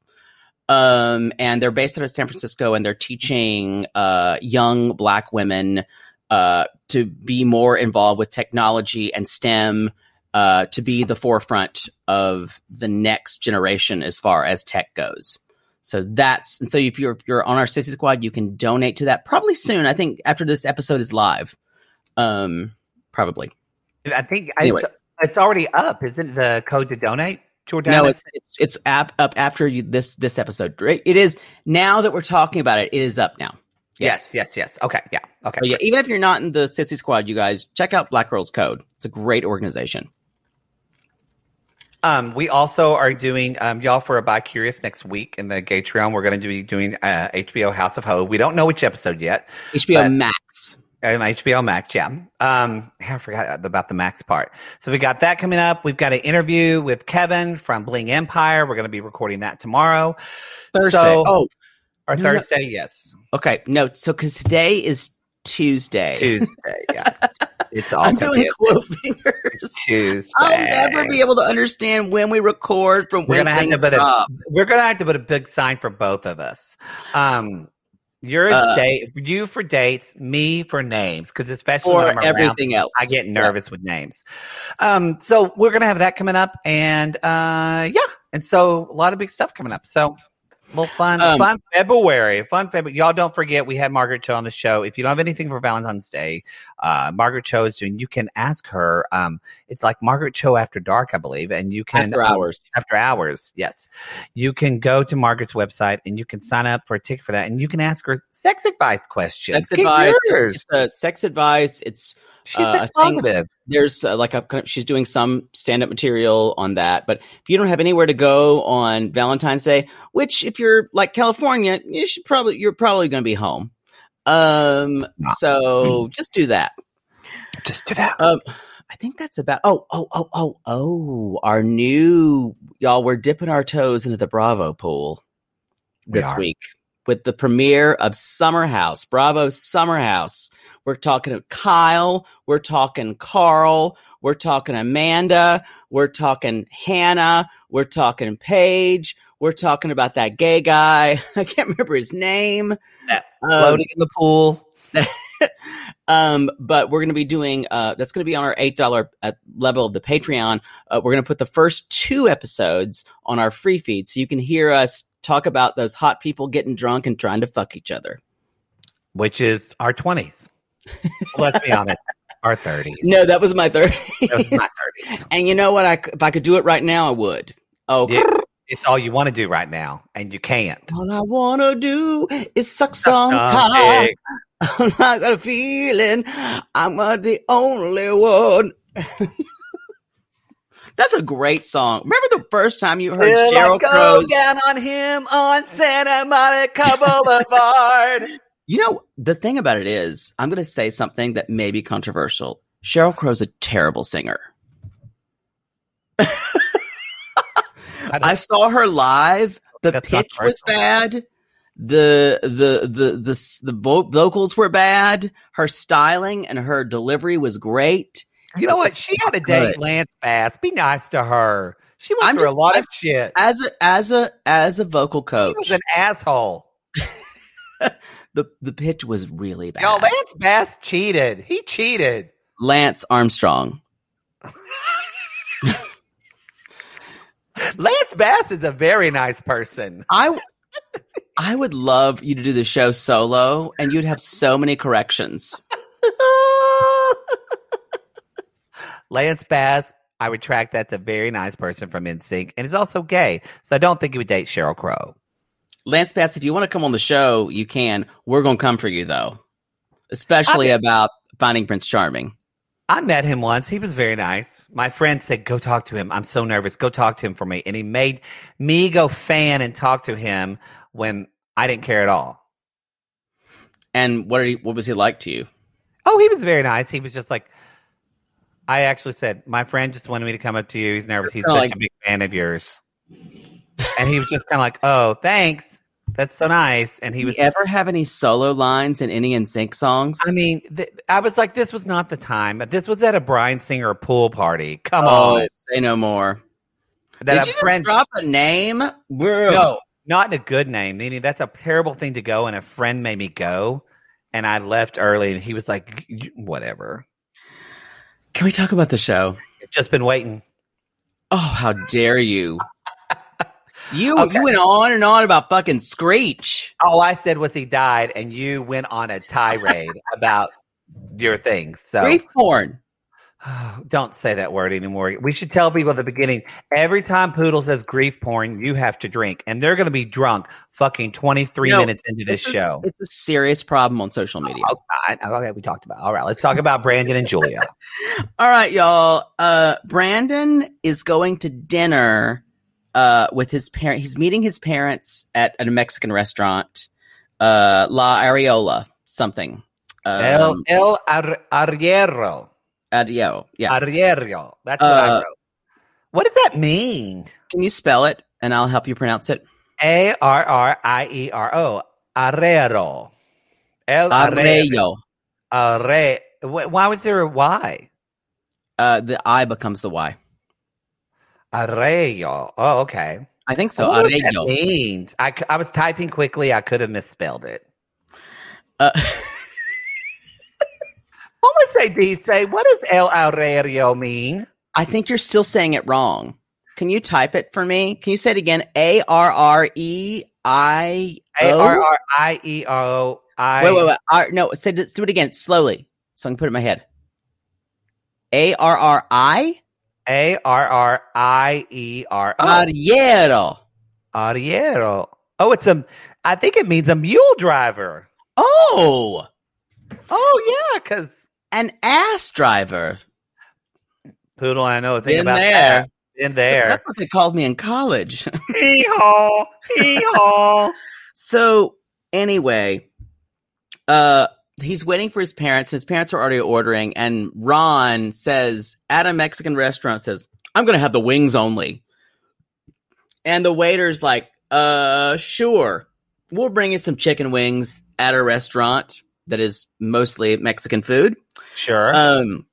[SPEAKER 2] Um, and they're based out of San Francisco, and they're teaching uh, young Black women uh, to be more involved with technology and STEM, uh, to be the forefront of the next generation as far as tech goes. So that's and so if you're if you're on our Sissy Squad, you can donate to that probably soon. I think after this episode is live, um, probably.
[SPEAKER 1] I think
[SPEAKER 2] Anyway.
[SPEAKER 1] it's, it's already up. Isn't the code to donate? Jordan,
[SPEAKER 2] No, it's it's, it's up up after you this this episode. Right? It is now that we're talking about it. It is up now.
[SPEAKER 1] yes, yes, yes. Okay, yeah, okay.
[SPEAKER 2] But yeah, even if you're not in the Sissy Squad, you guys check out Black Girls Code. It's a great organization.
[SPEAKER 1] Um, we also are doing um, y'all for a bi curious next week in the Gatreon. We're going to be doing uh, HBO House of Ho. We don't know which episode yet.
[SPEAKER 2] HBO Max.
[SPEAKER 1] And HBO Max, yeah. Um, I forgot about the Max part. So we got that coming up. We've got an interview with Kevin from Bling Empire. We're going to be recording that tomorrow.
[SPEAKER 2] Thursday.
[SPEAKER 1] So,
[SPEAKER 2] oh,
[SPEAKER 1] or
[SPEAKER 2] no, no.
[SPEAKER 1] Thursday, yes.
[SPEAKER 2] okay. No, so because today is Tuesday.
[SPEAKER 1] Tuesday, yeah. It's all
[SPEAKER 2] I'm doing quote fingers.
[SPEAKER 1] Tuesday.
[SPEAKER 2] I'll never be able to understand when we record from
[SPEAKER 1] We're
[SPEAKER 2] when
[SPEAKER 1] gonna have to put a we're gonna have to put a big sign for both of us. Um, yours
[SPEAKER 2] Uh,
[SPEAKER 1] date, you for dates, me for names, because especially
[SPEAKER 2] for
[SPEAKER 1] when I'm around,
[SPEAKER 2] everything else.
[SPEAKER 1] I get nervous with names. Um, so we're gonna have that coming up, and uh, yeah, and so a lot of big stuff coming up. So. Well, fun,
[SPEAKER 2] Um,
[SPEAKER 1] fun February, fun February. Y'all don't forget we had Margaret Cho on the show. If you don't have anything for Valentine's Day, uh, Margaret Cho is doing. You can ask her. Um, it's like Margaret Cho after dark, I believe, and you can
[SPEAKER 2] After
[SPEAKER 1] um,
[SPEAKER 2] hours.
[SPEAKER 1] after hours. Yes, you can go to Margaret's website and you can sign up for a ticket for that, and you can ask her sex advice questions.
[SPEAKER 2] Sex
[SPEAKER 1] Get
[SPEAKER 2] advice.
[SPEAKER 1] yours.
[SPEAKER 2] It's, uh, sex advice. It's
[SPEAKER 1] She's
[SPEAKER 2] uh,
[SPEAKER 1] positive.
[SPEAKER 2] there's uh, like a kind of- she's doing some stand up material on that. But if you don't have anywhere to go on Valentine's Day, which if you're like California, you should probably you're probably going to be home. Um, so just do that.
[SPEAKER 1] Just do that.
[SPEAKER 2] Um, I think that's about. Oh, oh, oh, oh, oh! Our new y'all. We're dipping our toes into the Bravo pool
[SPEAKER 1] We
[SPEAKER 2] this
[SPEAKER 1] are.
[SPEAKER 2] week with the premiere of Summer House. Bravo Summer House. We're talking to Kyle. We're talking Carl. We're talking Amanda. We're talking Hannah. We're talking Paige. We're talking about that gay guy. I can't remember his name.
[SPEAKER 1] That
[SPEAKER 2] Um,
[SPEAKER 1] Floating in the pool.
[SPEAKER 2] um, but we're going to be doing uh, that's going to be on our eight dollar uh, level of the Patreon. Uh, we're going to put the first two episodes on our free feed, so you can hear us talk about those hot people getting drunk and trying to fuck each other.
[SPEAKER 1] which is our 20s. Let's be honest, our 30s.
[SPEAKER 2] No, that was my third.
[SPEAKER 1] That was my 30s.
[SPEAKER 2] and you know what? I if I could do it right now, I would. Oh,
[SPEAKER 1] Yeah, it's all you want to do right now, and you can't.
[SPEAKER 2] all I wanna do is suck some cock.
[SPEAKER 1] dick.
[SPEAKER 2] I got a feeling I'm not the only one. That's a great song. Remember the first time you heard
[SPEAKER 1] Till I
[SPEAKER 2] Sheryl
[SPEAKER 1] go
[SPEAKER 2] Crow's?
[SPEAKER 1] down on him on Santa Monica Boulevard.
[SPEAKER 2] You know, the thing about it is, I'm going to say something that may be controversial. Sheryl Crow's a terrible singer. I saw her live. The
[SPEAKER 1] That's
[SPEAKER 2] pitch was bad. The the the the s- the vo- vocals were bad. Her styling and her delivery was great.
[SPEAKER 1] You know what? She had a date. Lance Bass. Be nice to her. She went
[SPEAKER 2] I'm
[SPEAKER 1] through a lot
[SPEAKER 2] I'm-
[SPEAKER 1] of shit.
[SPEAKER 2] As a as a as a vocal coach.
[SPEAKER 1] He
[SPEAKER 2] coach,
[SPEAKER 1] was an asshole.
[SPEAKER 2] the the pitch was really bad.
[SPEAKER 1] Yo, Lance Bass cheated. He cheated.
[SPEAKER 2] Lance Armstrong.
[SPEAKER 1] Lance Bass is a very nice person.
[SPEAKER 2] I I would love you to do the show solo, and you'd have so many corrections.
[SPEAKER 1] Lance Bass, I retract. That's a very nice person from NSYNC, and is also gay. So I don't think he would date Sheryl Crow.
[SPEAKER 2] Lance Bass, if you want to come on the show, you can. We're going to come for you, though, especially about finding Prince Charming.
[SPEAKER 1] I met him once. He was very nice. My friend said, "Go talk to him." I'm so nervous. Go talk to him for me, and he made me go fan and talk to him when I didn't care at all.
[SPEAKER 2] And what, are he, what was he like to you?
[SPEAKER 1] Oh, he was very nice. He was just like, I actually said, my friend just wanted me to come up to you. He's nervous. He's such
[SPEAKER 2] like-
[SPEAKER 1] a big fan of yours. and he was just kind of like, oh, thanks. That's so nice. And he was,
[SPEAKER 2] you ever have any solo lines in any NSYNC songs?
[SPEAKER 1] I mean, th- I was like, this was not the time. This was at a Bryan Singer pool party. Come
[SPEAKER 2] oh,
[SPEAKER 1] on.
[SPEAKER 2] say no more.
[SPEAKER 1] That
[SPEAKER 2] Did
[SPEAKER 1] a
[SPEAKER 2] you
[SPEAKER 1] friend,
[SPEAKER 2] drop a name?
[SPEAKER 1] no, not in a good name. Meaning that's a terrible thing to go. And a friend made me go. And I left early and he was like, whatever.
[SPEAKER 2] Can we talk about the show?
[SPEAKER 1] Just been waiting.
[SPEAKER 2] Oh, how dare you! You
[SPEAKER 1] Okay.
[SPEAKER 2] you went on and on about fucking Screech.
[SPEAKER 1] All I said was he died, and you went on a tirade about your things. So
[SPEAKER 2] Grief porn.
[SPEAKER 1] don't say that word anymore. We should tell people at the beginning every time Poodle says grief porn, you have to drink, and they're going to be drunk fucking 23
[SPEAKER 2] No,
[SPEAKER 1] minutes into this
[SPEAKER 2] a-
[SPEAKER 1] show.
[SPEAKER 2] It's a serious problem on social media.
[SPEAKER 1] Oh, I- okay, we talked about. All right, let's talk about Brandon and Julia.
[SPEAKER 2] All right, y'all. Uh, Brandon is going to dinner uh, with his parent. He's meeting his parents at, at a Mexican restaurant, uh, La Areola, something.
[SPEAKER 1] El
[SPEAKER 2] Um,
[SPEAKER 1] El Ar- Arriero.
[SPEAKER 2] Adio. Yeah.
[SPEAKER 1] Arriero. That's what I
[SPEAKER 2] Uh,
[SPEAKER 1] wrote. What does that mean?
[SPEAKER 2] Can you spell it, and I'll help you pronounce it?
[SPEAKER 1] A R R I E R O. Arriero. El Arriero.
[SPEAKER 2] Arreo.
[SPEAKER 1] Arre. Why was there a Y?
[SPEAKER 2] Uh, the I becomes the Y.
[SPEAKER 1] Arreo. Oh, okay.
[SPEAKER 2] I think so.
[SPEAKER 1] What that means. I, I was typing quickly. I could have misspelled it.
[SPEAKER 2] Uh,
[SPEAKER 1] Was say, D say? What does El Arreo mean?
[SPEAKER 2] I think you're still saying it wrong. Can you type it for me? Can you say it again? A R R E I
[SPEAKER 1] A. R R I E O I.
[SPEAKER 2] Wait, wait, wait. R- no, say it- do it again slowly, so I can put it in my head. A R R I
[SPEAKER 1] A R R I E R O.
[SPEAKER 2] Arriero.
[SPEAKER 1] Arriero. Oh, it's a. I think it means a mule driver.
[SPEAKER 2] Oh,
[SPEAKER 1] Oh yeah, because
[SPEAKER 2] an ass driver.
[SPEAKER 1] Poodle. I know a thing
[SPEAKER 2] Been
[SPEAKER 1] about
[SPEAKER 2] there.
[SPEAKER 1] that. In there.
[SPEAKER 2] That's what they called me in college.
[SPEAKER 1] Hee haw. Hee haw.
[SPEAKER 2] so anyway, uh, he's waiting for his parents. His parents are already ordering, and Ron says at a Mexican restaurant says, "I'm going to have the wings only." And the waiter's like, "Uh, sure, we'll bring you some chicken wings at a restaurant that is mostly Mexican food."
[SPEAKER 1] Sure.
[SPEAKER 2] Um,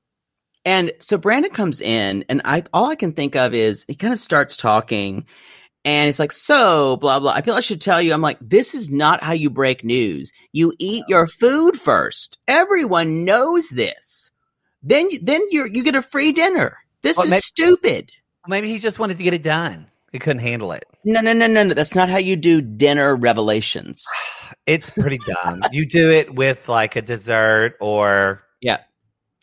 [SPEAKER 2] and so Brandon comes in, and I all I can think of is he kind of starts talking, and it's like, "So blah blah." I feel I should tell you. I'm like, this is not how you break news. You eat your food first. Everyone knows this. Then you, then you you get a free dinner. This
[SPEAKER 1] Well,
[SPEAKER 2] is
[SPEAKER 1] maybe-
[SPEAKER 2] stupid.
[SPEAKER 1] Maybe he just wanted to get it done. He couldn't handle it.
[SPEAKER 2] No no no no no. That's not how you do dinner revelations.
[SPEAKER 1] It's pretty dumb. you do it with like a dessert or
[SPEAKER 2] Yeah.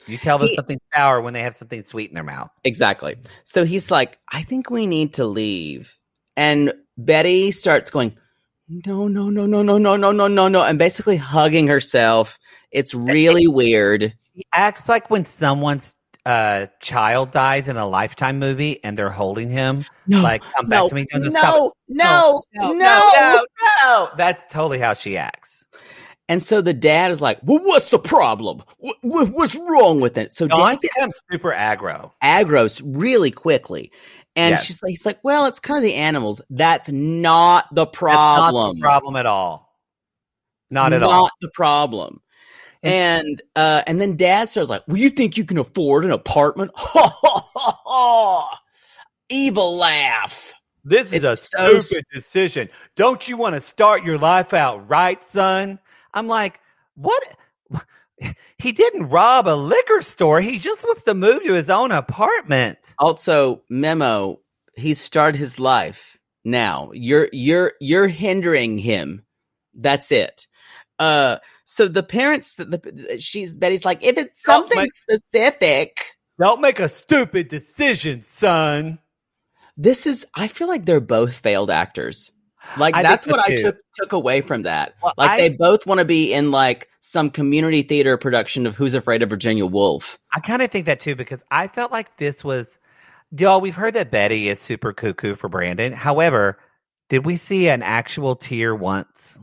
[SPEAKER 1] you tell them
[SPEAKER 2] He-
[SPEAKER 1] something sour when they have something sweet in their mouth.
[SPEAKER 2] Exactly. So he's like, I think we need to leave. And Betty starts going, no, no, no, no, no, no, no, no, no, no, and basically hugging herself. It's really weird.
[SPEAKER 1] He acts like when someone's a child dies in a lifetime movie and they're holding him
[SPEAKER 2] No,
[SPEAKER 1] like come back
[SPEAKER 2] no,
[SPEAKER 1] to me
[SPEAKER 2] no, no,
[SPEAKER 1] no,
[SPEAKER 2] no.
[SPEAKER 1] no, no. That's totally how she acts.
[SPEAKER 2] And so the dad is like, "Well, what's the problem? What, what, what's wrong with it?" So
[SPEAKER 1] Dawn
[SPEAKER 2] dad
[SPEAKER 1] becomes super aggro.
[SPEAKER 2] aggro's really quickly, and
[SPEAKER 1] Yes.
[SPEAKER 2] she's like, "He's like, well, it's kind of the animals. That's not the
[SPEAKER 1] That's
[SPEAKER 2] problem.
[SPEAKER 1] Not the problem at all. Not
[SPEAKER 2] It's
[SPEAKER 1] at all.
[SPEAKER 2] Not the problem." And uh, and then dad starts like, "Well, you think you can afford an apartment?" Evil laugh.
[SPEAKER 1] This is a
[SPEAKER 2] It's so
[SPEAKER 1] stupid decision. Don't you want to start your life out right, son? I'm like, what? He didn't rob a liquor store. He just wants to move to his own apartment.
[SPEAKER 2] Also, memo: he's started his life now. You're you're you're hindering him. That's it. Uh, so the parents, the, the she's Betty's like, if it's something
[SPEAKER 1] make-
[SPEAKER 2] specific,
[SPEAKER 1] Don't make a stupid decision, son.
[SPEAKER 2] this is. I feel like they're both failed actors. Like
[SPEAKER 1] I
[SPEAKER 2] that's what I
[SPEAKER 1] too.
[SPEAKER 2] took took away from that.
[SPEAKER 1] Well,
[SPEAKER 2] like
[SPEAKER 1] I-
[SPEAKER 2] they both want to be in like some community theater production of Who's Afraid of Virginia Woolf.
[SPEAKER 1] I kind of think that too because I felt like this was, y'all. We've heard that Betty is super cuckoo for Brandon. However, did we see an actual tear once?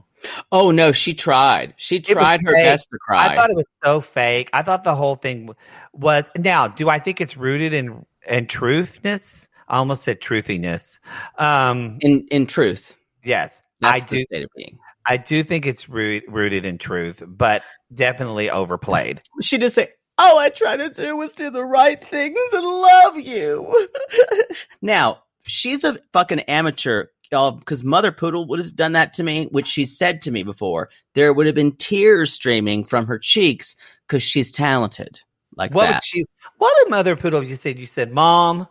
[SPEAKER 2] Oh no, she tried. She tried her
[SPEAKER 1] fake.
[SPEAKER 2] best to cry.
[SPEAKER 1] I thought it was so fake. I thought the whole thing was. Now, do I think it's rooted in in truthness? I almost said truthiness. Um,
[SPEAKER 2] in in truth,
[SPEAKER 1] yes,
[SPEAKER 2] that's
[SPEAKER 1] I
[SPEAKER 2] the
[SPEAKER 1] do.
[SPEAKER 2] state of being.
[SPEAKER 1] I do think it's root, rooted in truth, but definitely overplayed.
[SPEAKER 2] She just say, "All I try to do is do the right things and love you." now she's a fucking amateur, Because Mother Poodle would have done that to me, which she said to me before. There would have been tears streaming from her cheeks because she's talented like
[SPEAKER 1] What
[SPEAKER 2] that.
[SPEAKER 1] would she? What did Mother Poodle? You said you said, "Mom,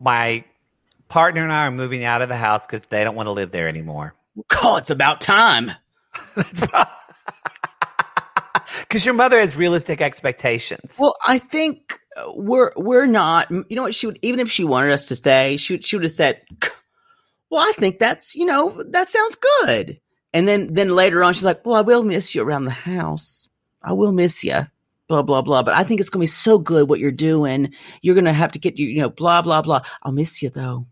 [SPEAKER 1] my partner and I are moving out of the house because they don't want to live there anymore."
[SPEAKER 2] oh, it's about time.
[SPEAKER 1] Because your mother has realistic expectations.
[SPEAKER 2] Well, I think uh, we're we're not. You know what? She would even if she wanted us to stay, she she would have said, "Well, I think that's you know that sounds good." And then then later on, she's like, "Well, I will miss you around the house. I will miss you." Blah blah blah. But I think it's gonna be so good what you're doing. You're gonna have to get you you know blah blah blah. I'll miss you though.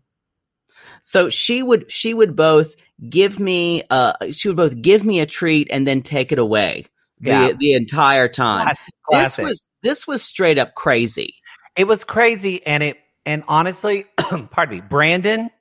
[SPEAKER 2] So she would she would both give me uh she would both give me a treat and then take it away
[SPEAKER 1] Yeah.
[SPEAKER 2] the the entire time
[SPEAKER 1] Classic,
[SPEAKER 2] this was this was straight up crazy.
[SPEAKER 1] It was crazy, and it and honestly, pardon me, Brandon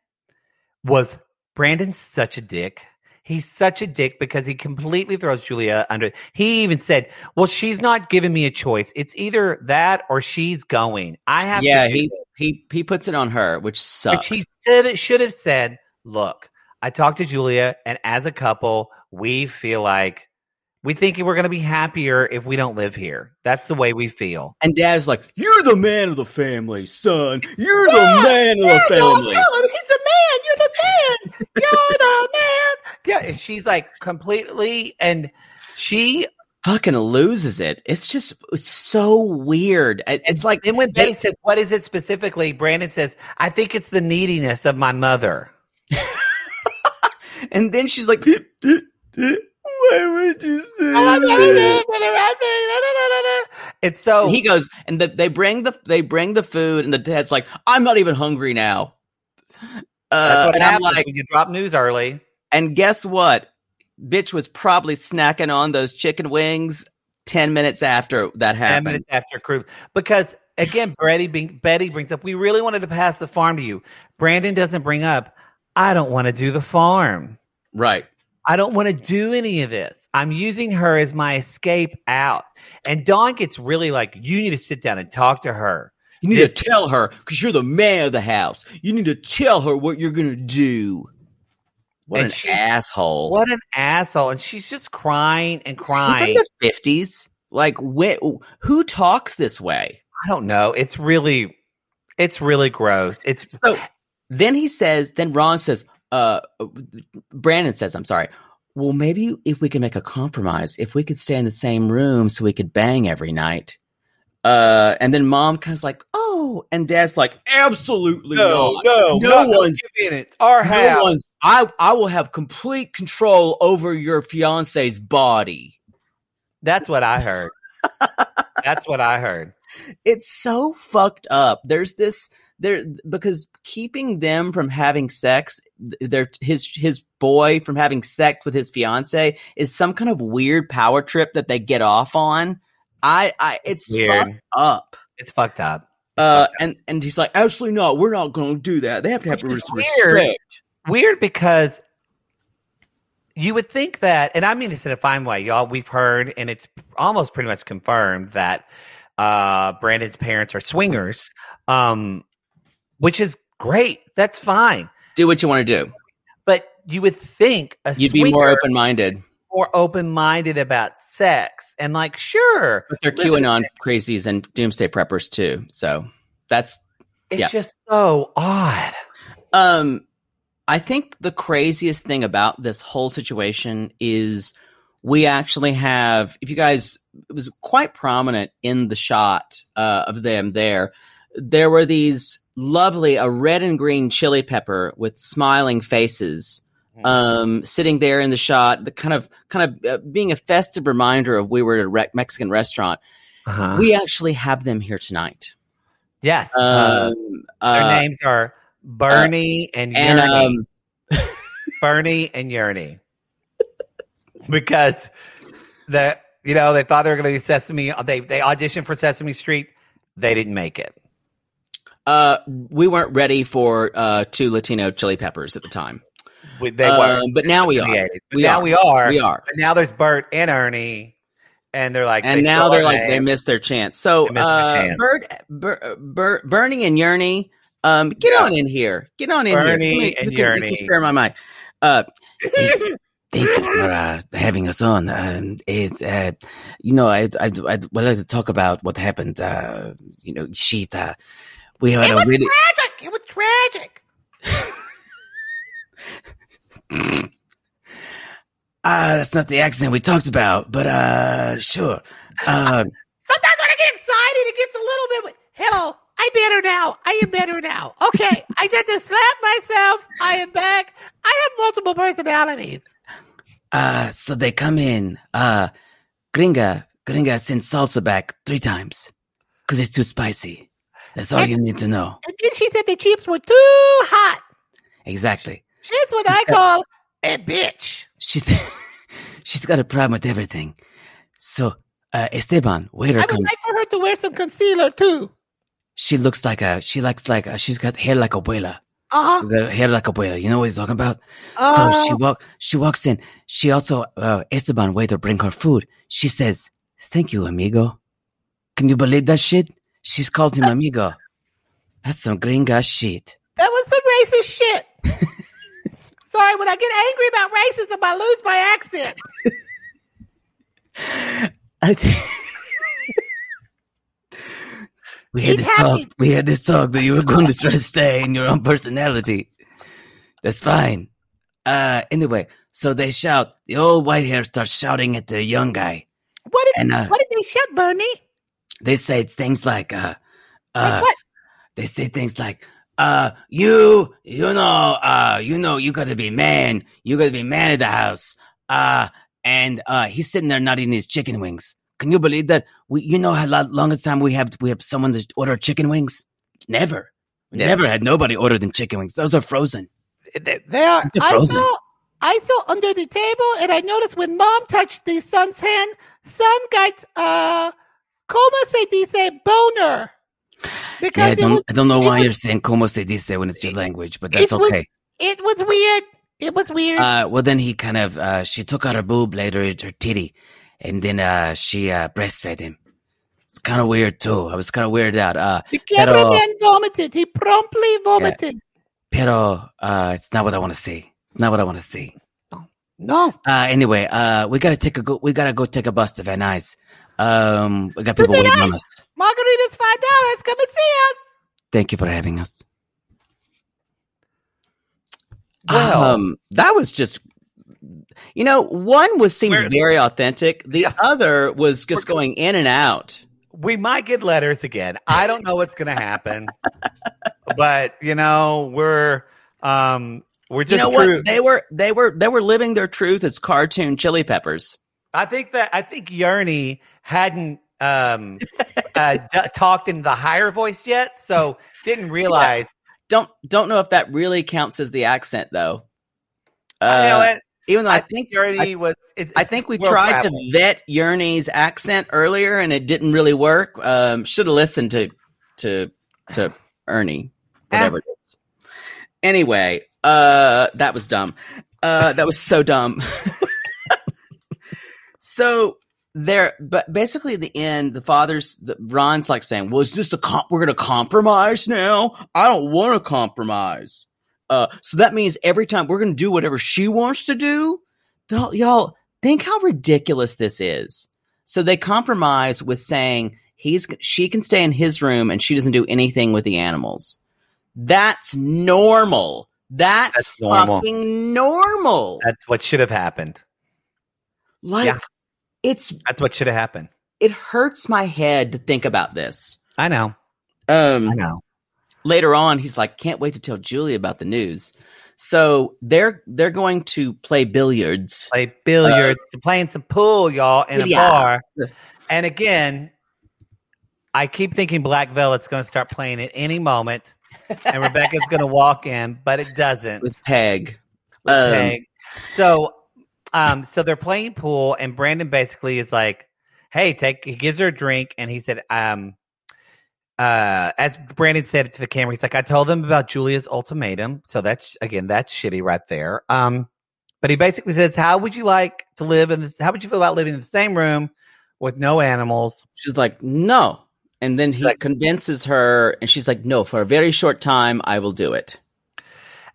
[SPEAKER 1] was Brandon's such a dick. He's such a dick because he completely throws Julia under. He even said, "Well, she's not giving me a choice. It's either that or she's going. I have
[SPEAKER 2] Yeah,
[SPEAKER 1] to." do
[SPEAKER 2] he
[SPEAKER 1] this."
[SPEAKER 2] he he puts it on her, which sucks.
[SPEAKER 1] Which he said it should have said, "Look, I talked to Julia, and as a couple, we feel like we think we're going to be happier if we don't live here. That's the way we feel."
[SPEAKER 2] and Dad's like, "You're the man of the family, son. You're the man of the family."
[SPEAKER 1] He's a man. You're the man. You're the man. Yeah, and she's like completely, and she.
[SPEAKER 2] Fucking loses it. It's just so weird. It's like
[SPEAKER 1] Then when Betty says, "What is it specifically?" Brandon says, "I think it's the neediness of my mother."
[SPEAKER 2] and then she's like, "Why would you say?" that?"
[SPEAKER 1] It's so
[SPEAKER 2] he goes, and the, they bring the they bring the food, and the dad's like, "I'm not even hungry now." Uh,
[SPEAKER 1] That's what
[SPEAKER 2] and I'm
[SPEAKER 1] happens
[SPEAKER 2] like,
[SPEAKER 1] when you drop news early.
[SPEAKER 2] And guess what? Bitch was probably snacking on those chicken wings 10 minutes after that
[SPEAKER 1] Ten
[SPEAKER 2] happened.
[SPEAKER 1] minutes after crew, because again, Betty being, Betty brings up, we really wanted to pass the farm to you. Brandon doesn't bring up, I don't want to do the farm.
[SPEAKER 2] Right.
[SPEAKER 1] I don't want to do any of this. I'm using her as my escape out. And Dawn gets really like, you need to sit down and talk to her.
[SPEAKER 2] You need to tell her because you're the man of the house. You need to tell her what you're going to do. What an
[SPEAKER 1] she-
[SPEAKER 2] asshole.
[SPEAKER 1] What an asshole. And she's just crying and crying.
[SPEAKER 2] from the 50s? Like, wh- who talks this way?
[SPEAKER 1] I don't know. It's really, it's really gross. It's
[SPEAKER 2] So then he says, then Ron says, uh, Brandon says, I'm sorry. Well, maybe if we can make a compromise, if we could stay in the same room so we could bang every night. Uh, and then mom kind of like, oh, and dad's like, absolutely not. no no one's,
[SPEAKER 1] in it. Our
[SPEAKER 2] no
[SPEAKER 1] house.
[SPEAKER 2] one's, I, I will have complete control over your fiance's body.
[SPEAKER 1] That's what I heard. That's what I heard.
[SPEAKER 2] it's so fucked up. There's this there because keeping them from having sex, their his his boy from having sex with his fiance is some kind of weird power trip that they get off on. I I it's
[SPEAKER 1] Weird.
[SPEAKER 2] fucked up.
[SPEAKER 1] It's fucked up.
[SPEAKER 2] Uh, and and he's like, absolutely not. We're not going to do that. They have to have
[SPEAKER 1] Which
[SPEAKER 2] some
[SPEAKER 1] weird.
[SPEAKER 2] respect.
[SPEAKER 1] Weird because you would think that, and I mean this in a fine way, y'all. We've heard, and it's almost pretty much confirmed that uh, Brandon's parents are swingers, um, which is great. That's fine.
[SPEAKER 2] Do what you want to do.
[SPEAKER 1] But you would think a
[SPEAKER 2] You'd be more open minded.
[SPEAKER 1] More open minded about sex, and like, sure,
[SPEAKER 2] But they're QAnon crazies and doomsday preppers too. So that's
[SPEAKER 1] It's
[SPEAKER 2] yeah.
[SPEAKER 1] just so odd.
[SPEAKER 2] Um, I think the craziest thing about this whole situation is we actually have, if you guys, it was quite prominent in the shot uh, of them there. There were these lovely, a red and green chili pepper with smiling faces. Um, sitting there in the shot, the kind of, kind of uh, being a festive reminder of we were at a re- Mexican restaurant.
[SPEAKER 1] Uh-huh.
[SPEAKER 2] We actually have them here tonight.
[SPEAKER 1] yes, uh,
[SPEAKER 2] Um,
[SPEAKER 1] their
[SPEAKER 2] uh,
[SPEAKER 1] names are Bernie and
[SPEAKER 2] and um,
[SPEAKER 1] Bernie and Yearney. because the you know they thought they were going to be Sesame. They they auditioned for Sesame Street. They didn't make it.
[SPEAKER 2] Uh, we weren't ready for uh, two Latino chili peppers at the time,
[SPEAKER 1] We- They
[SPEAKER 2] Um,
[SPEAKER 1] were,
[SPEAKER 2] but now we are. We
[SPEAKER 1] now
[SPEAKER 2] are.
[SPEAKER 1] we are.
[SPEAKER 2] We are.
[SPEAKER 1] But now there's Bert and Ernie, and they're like,
[SPEAKER 2] and
[SPEAKER 1] they
[SPEAKER 2] now they're like they missed their chance. So,
[SPEAKER 1] They missed their
[SPEAKER 2] uh,
[SPEAKER 1] chance.
[SPEAKER 2] Bert, Ber, Ber, Bernie and Yearney, um, get
[SPEAKER 1] Yeah.
[SPEAKER 2] on in here. Get on in
[SPEAKER 1] Bernie
[SPEAKER 2] here. Come
[SPEAKER 1] and
[SPEAKER 2] you can, spare my mic. Uh, thank, you for uh, having us on. Um, it's uh, you know, I I I would like to talk about what happened. Uh, you know, she uh, we had a really.
[SPEAKER 1] tragic. It was tragic.
[SPEAKER 2] Uh, that's not the accent we talked about, but uh, sure. Uh,
[SPEAKER 1] Sometimes when I get excited, it gets a little bit. Hello, I'm better now. I am better now. Okay, I just to slap myself. I am back. I have multiple personalities.
[SPEAKER 2] uh, so they come in. Uh, Gringa, Gringa sends salsa back three times because it's too spicy. That's all you need to know.
[SPEAKER 1] And then she said the chips were too hot.
[SPEAKER 2] Exactly.
[SPEAKER 1] She's what I call a bitch.
[SPEAKER 2] She's she's got a problem with everything. So, uh, Esteban, waiter
[SPEAKER 1] I would
[SPEAKER 2] comes.
[SPEAKER 1] like for her to wear some concealer too.
[SPEAKER 2] She looks like a. She likes like a, she's got hair like a abuela.
[SPEAKER 1] Uh huh.
[SPEAKER 2] Got hair like a abuela. You know what he's talking about?
[SPEAKER 1] Uh,
[SPEAKER 2] So she walk she walks in. She also uh, Esteban waiter bring her food. She says, "Thank you, amigo." Can you believe that shit? She's called him amigo. That's some gringa shit.
[SPEAKER 1] that was some racist shit. Sorry, when I get angry about racism, I lose my accent.
[SPEAKER 2] I we had
[SPEAKER 1] He's
[SPEAKER 2] this
[SPEAKER 1] happy.
[SPEAKER 2] talk. We had this talk that you were going to try to stay in your own personality. That's fine. Uh, anyway, so they shout. The old white hair starts shouting at the young guy.
[SPEAKER 1] What did
[SPEAKER 2] And, uh,
[SPEAKER 1] what did they shout, Bernie?
[SPEAKER 2] They say things like, uh, uh,
[SPEAKER 1] Like what?
[SPEAKER 2] they say things like, uh, you, you know, uh, you know, you gotta be man. You gotta be man of the house. Uh, and, uh, he's sitting there not eating his chicken wings. Can you believe that? We, you know how lo- longest time we have, we have someone to order chicken wings? Never. We
[SPEAKER 1] Yeah.
[SPEAKER 2] Never had nobody order them chicken wings. Those are frozen.
[SPEAKER 1] They, they are.
[SPEAKER 2] They're
[SPEAKER 1] I saw. I saw under the table, and I noticed when Mom touched the son's hand, son got uh, como se dice boner.
[SPEAKER 2] Yeah,
[SPEAKER 1] Because
[SPEAKER 2] I don't,
[SPEAKER 1] was
[SPEAKER 2] I don't know why
[SPEAKER 1] was-
[SPEAKER 2] you're saying como se dice when it's your language, but that's
[SPEAKER 1] it was-
[SPEAKER 2] okay.
[SPEAKER 1] it was weird. It was weird.
[SPEAKER 2] Uh, well, then he kind of, uh, she took out her boob later, her titty, and then, uh, she, uh, breastfed him. It's kind of weird too. I was kind of weirded out. Uh,
[SPEAKER 1] the
[SPEAKER 2] pero-
[SPEAKER 1] cameraman vomited. He promptly vomited.
[SPEAKER 2] pero, uh, it's not what I want to see. Not what I want to see.
[SPEAKER 1] No.
[SPEAKER 2] Uh, anyway, uh, we gotta take a go, we gotta go take a bus to Van Nuys. Um, we got people
[SPEAKER 1] Who's Van
[SPEAKER 2] waiting on us.
[SPEAKER 1] Margarita's five dollars. Come and see us.
[SPEAKER 2] Thank you for having us.
[SPEAKER 1] Well-
[SPEAKER 2] um, that was just, you know, one was seemed
[SPEAKER 1] We're-
[SPEAKER 2] very authentic. The
[SPEAKER 1] Yeah.
[SPEAKER 2] other was just going in and out.
[SPEAKER 1] We might get letters again. I don't know what's going to happen, but you know we're um we're
[SPEAKER 2] You
[SPEAKER 1] just
[SPEAKER 2] know
[SPEAKER 1] true-
[SPEAKER 2] what? They were they were they were living their truth as cartoon chili peppers.
[SPEAKER 1] I think that I think Yearney hadn't um, uh, d- talked in the higher voice yet, so didn't realize.
[SPEAKER 2] Don't don't know if that really counts as the accent though.
[SPEAKER 1] I know
[SPEAKER 2] Uh,
[SPEAKER 1] it.
[SPEAKER 2] Even though I,
[SPEAKER 1] I
[SPEAKER 2] think I,
[SPEAKER 1] was. It's,
[SPEAKER 2] I think we tried
[SPEAKER 1] travel.
[SPEAKER 2] to vet Yearney's accent earlier and it didn't really work. Um, should have listened to to to Ernie, whatever it is. Anyway, uh, that was dumb. Uh, that was so dumb. so there, but basically at the end, the father's the, Ron's like saying, "Was this a comp? We're going to compromise now? I don't want to compromise." Uh, so that means every time we're going to do whatever she wants to do. Y'all- Y'all think how ridiculous this is. So they compromise with saying he's she can stay in his room and she doesn't do anything with the animals. That's normal. That's,
[SPEAKER 1] That's normal.
[SPEAKER 2] fucking normal.
[SPEAKER 1] That's what should have happened.
[SPEAKER 2] like
[SPEAKER 1] yeah.
[SPEAKER 2] It's
[SPEAKER 1] That's what should have happened.
[SPEAKER 2] it hurts my head to think about this.
[SPEAKER 1] I know.
[SPEAKER 2] Um
[SPEAKER 1] I know.
[SPEAKER 2] later on he's like can't wait to tell Julie about the news. So they're they're going to play billiards.
[SPEAKER 1] Play billiards, playing some pool, y'all, in a
[SPEAKER 2] Uh,
[SPEAKER 1] bar. And again, I keep thinking Black Velvet's going to start playing at any moment, and Rebecca's going to walk in, but it doesn't.
[SPEAKER 2] with Peg.
[SPEAKER 1] with
[SPEAKER 2] Um,
[SPEAKER 1] Peg. So, um, so they're playing pool, and Brandon basically is like, "Hey, take." He gives her a drink, and he said, "Um, uh, as Brandon said to the camera, he's like, I told them about Julia's ultimatum. So that's again, that's shitty right there. Um, but he basically says, How would you like to live in this? How would you feel about living in the same room with no animals?
[SPEAKER 2] She's like, no. And then he
[SPEAKER 1] like-
[SPEAKER 2] convinces her, and she's like, no, for a very short time, I will do it.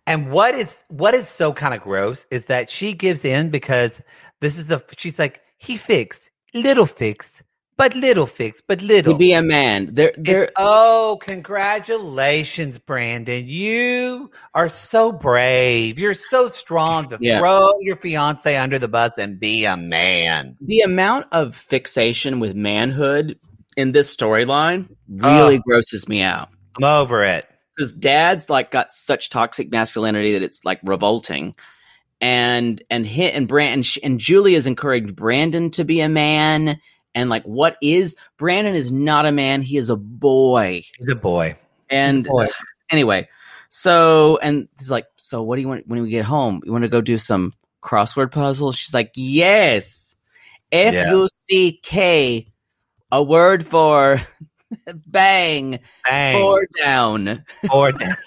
[SPEAKER 1] And what is what is so kind of gross is that she gives in because this is a she's like, he fix, little fix, but little fix, but little.
[SPEAKER 2] To be a man. They're, they're,
[SPEAKER 1] oh, congratulations, Brandon. You are so brave. You're so strong to
[SPEAKER 2] Yeah.
[SPEAKER 1] throw your fiance under the bus and be a man.
[SPEAKER 2] the amount of fixation with manhood in this storyline really
[SPEAKER 1] Ugh.
[SPEAKER 2] grosses me out.
[SPEAKER 1] I'm over it.
[SPEAKER 2] Because dad's like got such toxic masculinity that it's like revolting. And and hit and Brand and, and Julie has encouraged Brandon to be a man. And like, what is Brandon is not a man. He is a boy.
[SPEAKER 1] He's a boy.
[SPEAKER 2] And
[SPEAKER 1] boy.
[SPEAKER 2] anyway, so and he's like, so what do you want when we get home? You want to go do some crossword puzzles? She's like, yes. F U C K, a word for bang,
[SPEAKER 1] Bang.
[SPEAKER 2] four down.
[SPEAKER 1] Four down.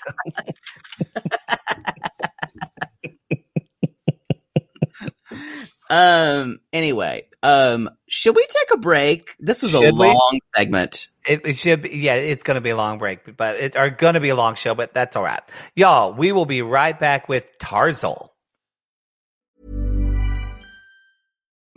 [SPEAKER 2] Um. Anyway, um, should we take a break? This was a
[SPEAKER 1] Should we?
[SPEAKER 2] long segment.
[SPEAKER 1] It, it should be, yeah, it's going to be a long break, but it are going to be a long show, but that's all right. Y'all, we will be right back with Tarzal.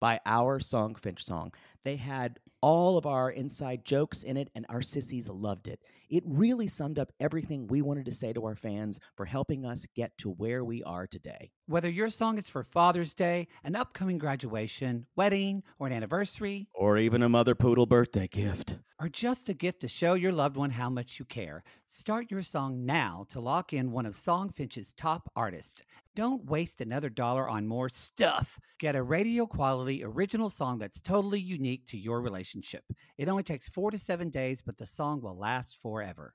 [SPEAKER 4] by our song, Finch song. They had all of our inside jokes in it, and our sissies loved it. It really summed up everything we wanted to say to our fans for helping us get to where we are today.
[SPEAKER 5] Whether your song is for Father's Day, an upcoming graduation, wedding, or an anniversary,
[SPEAKER 4] Or even a Mother Poodle birthday gift.
[SPEAKER 5] or just a gift to show your loved one how much you care, start your song now to lock in one of Songfinch's top artists. Don't waste another dollar on more stuff. Get a radio quality original song that's totally unique to your relationship. It only takes four to seven days, but the song will last forever.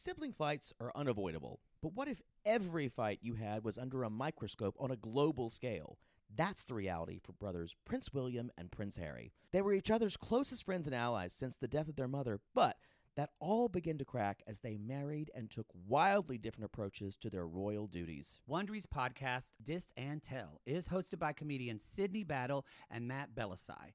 [SPEAKER 4] Sibling fights are unavoidable, but what if every fight you had was under a microscope on a global scale? That's the reality for brothers Prince William and Prince Harry. They were each other's closest friends and allies since the death of their mother, but that all began to crack as they married and took wildly different approaches to their royal duties.
[SPEAKER 5] Wondery's podcast, Dis and Tell, is hosted by comedians Sydney Battle and Matt Belassai.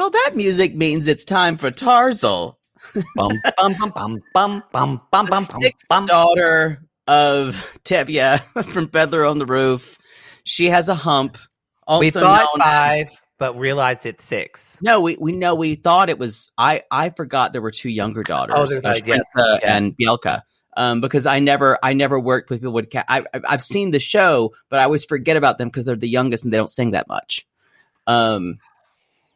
[SPEAKER 2] Y'all, that music means it's time for Tarzal.
[SPEAKER 1] bum bum bum bum bum bum bum bum bum.
[SPEAKER 2] daughter of Tevye from Peddler on the Roof. She has a hump. Also
[SPEAKER 1] We thought five, but realized it's six.
[SPEAKER 2] No, we we know we thought it was. I I forgot there were two younger daughters,
[SPEAKER 1] Oh,
[SPEAKER 2] uh,
[SPEAKER 1] yes, yeah.
[SPEAKER 2] and Bielka. Um, because I never I never worked with people with cat. I I've seen the show, but I always forget about them because they're the youngest and they don't sing that much. Um,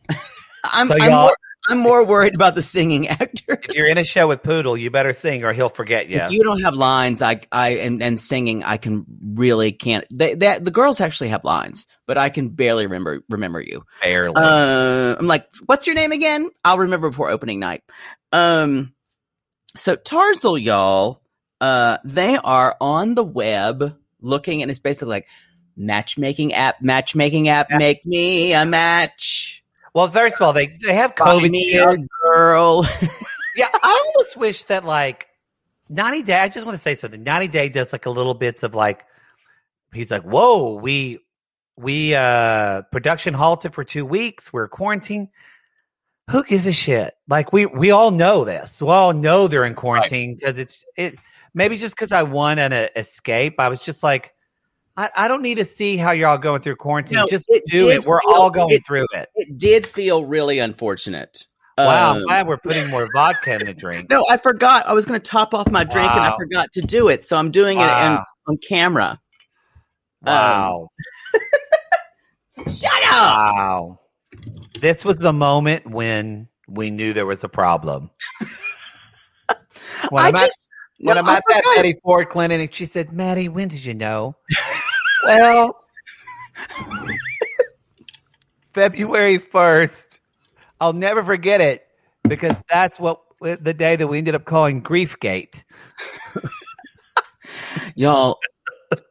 [SPEAKER 2] I'm
[SPEAKER 1] So
[SPEAKER 2] I'm more, I'm more worried about the singing actors.
[SPEAKER 1] If you're in a show with Poodle, you better sing or he'll forget you.
[SPEAKER 2] If you don't have lines, I I and, and singing, I can really can't. They, they, the girls actually have lines, but I can barely remember remember you.
[SPEAKER 1] Barely.
[SPEAKER 2] Uh, I'm like, what's your name again? I'll remember before opening night. Um, so Tarzal, y'all, uh, they are on the web looking, and it's basically like matchmaking app, matchmaking app, make me a match.
[SPEAKER 1] Well, first of all, they they have COVID.
[SPEAKER 2] me
[SPEAKER 1] shit.
[SPEAKER 2] a girl.
[SPEAKER 1] Yeah, I almost wish that like 90 Day, I just want to say something. 90 Day does like a little bits of like, he's like, whoa, we, we, uh, production halted for two weeks. We're quarantined. Who gives a shit? Like we, we all know this. We all know they're in quarantine because it's, it, maybe just because I won an uh, escape. I was just like, I, I don't need to see how you're all going through quarantine.
[SPEAKER 2] No,
[SPEAKER 1] just
[SPEAKER 2] it
[SPEAKER 1] do it. We're
[SPEAKER 2] feel-
[SPEAKER 1] all going
[SPEAKER 2] it-
[SPEAKER 1] through it.
[SPEAKER 2] it did feel really unfortunate.
[SPEAKER 1] Wow.
[SPEAKER 2] Um,
[SPEAKER 1] I'm glad we're putting more vodka in the drink.
[SPEAKER 2] No, I forgot. I was going to top off my drink and I forgot to do it. So I'm doing it in, on camera.
[SPEAKER 1] Wow.
[SPEAKER 2] Shut up.
[SPEAKER 1] Wow. This was the moment when we knew there was a problem. When
[SPEAKER 2] I
[SPEAKER 1] I'm
[SPEAKER 2] just.
[SPEAKER 1] at, when I'm
[SPEAKER 2] I
[SPEAKER 1] at that
[SPEAKER 2] forgot.
[SPEAKER 1] Betty Ford clinic, and she said, Maddie, when did you know? Well, February 1st. I'll never forget it because that's what the day that we ended up calling Griefgate.
[SPEAKER 2] Y'all,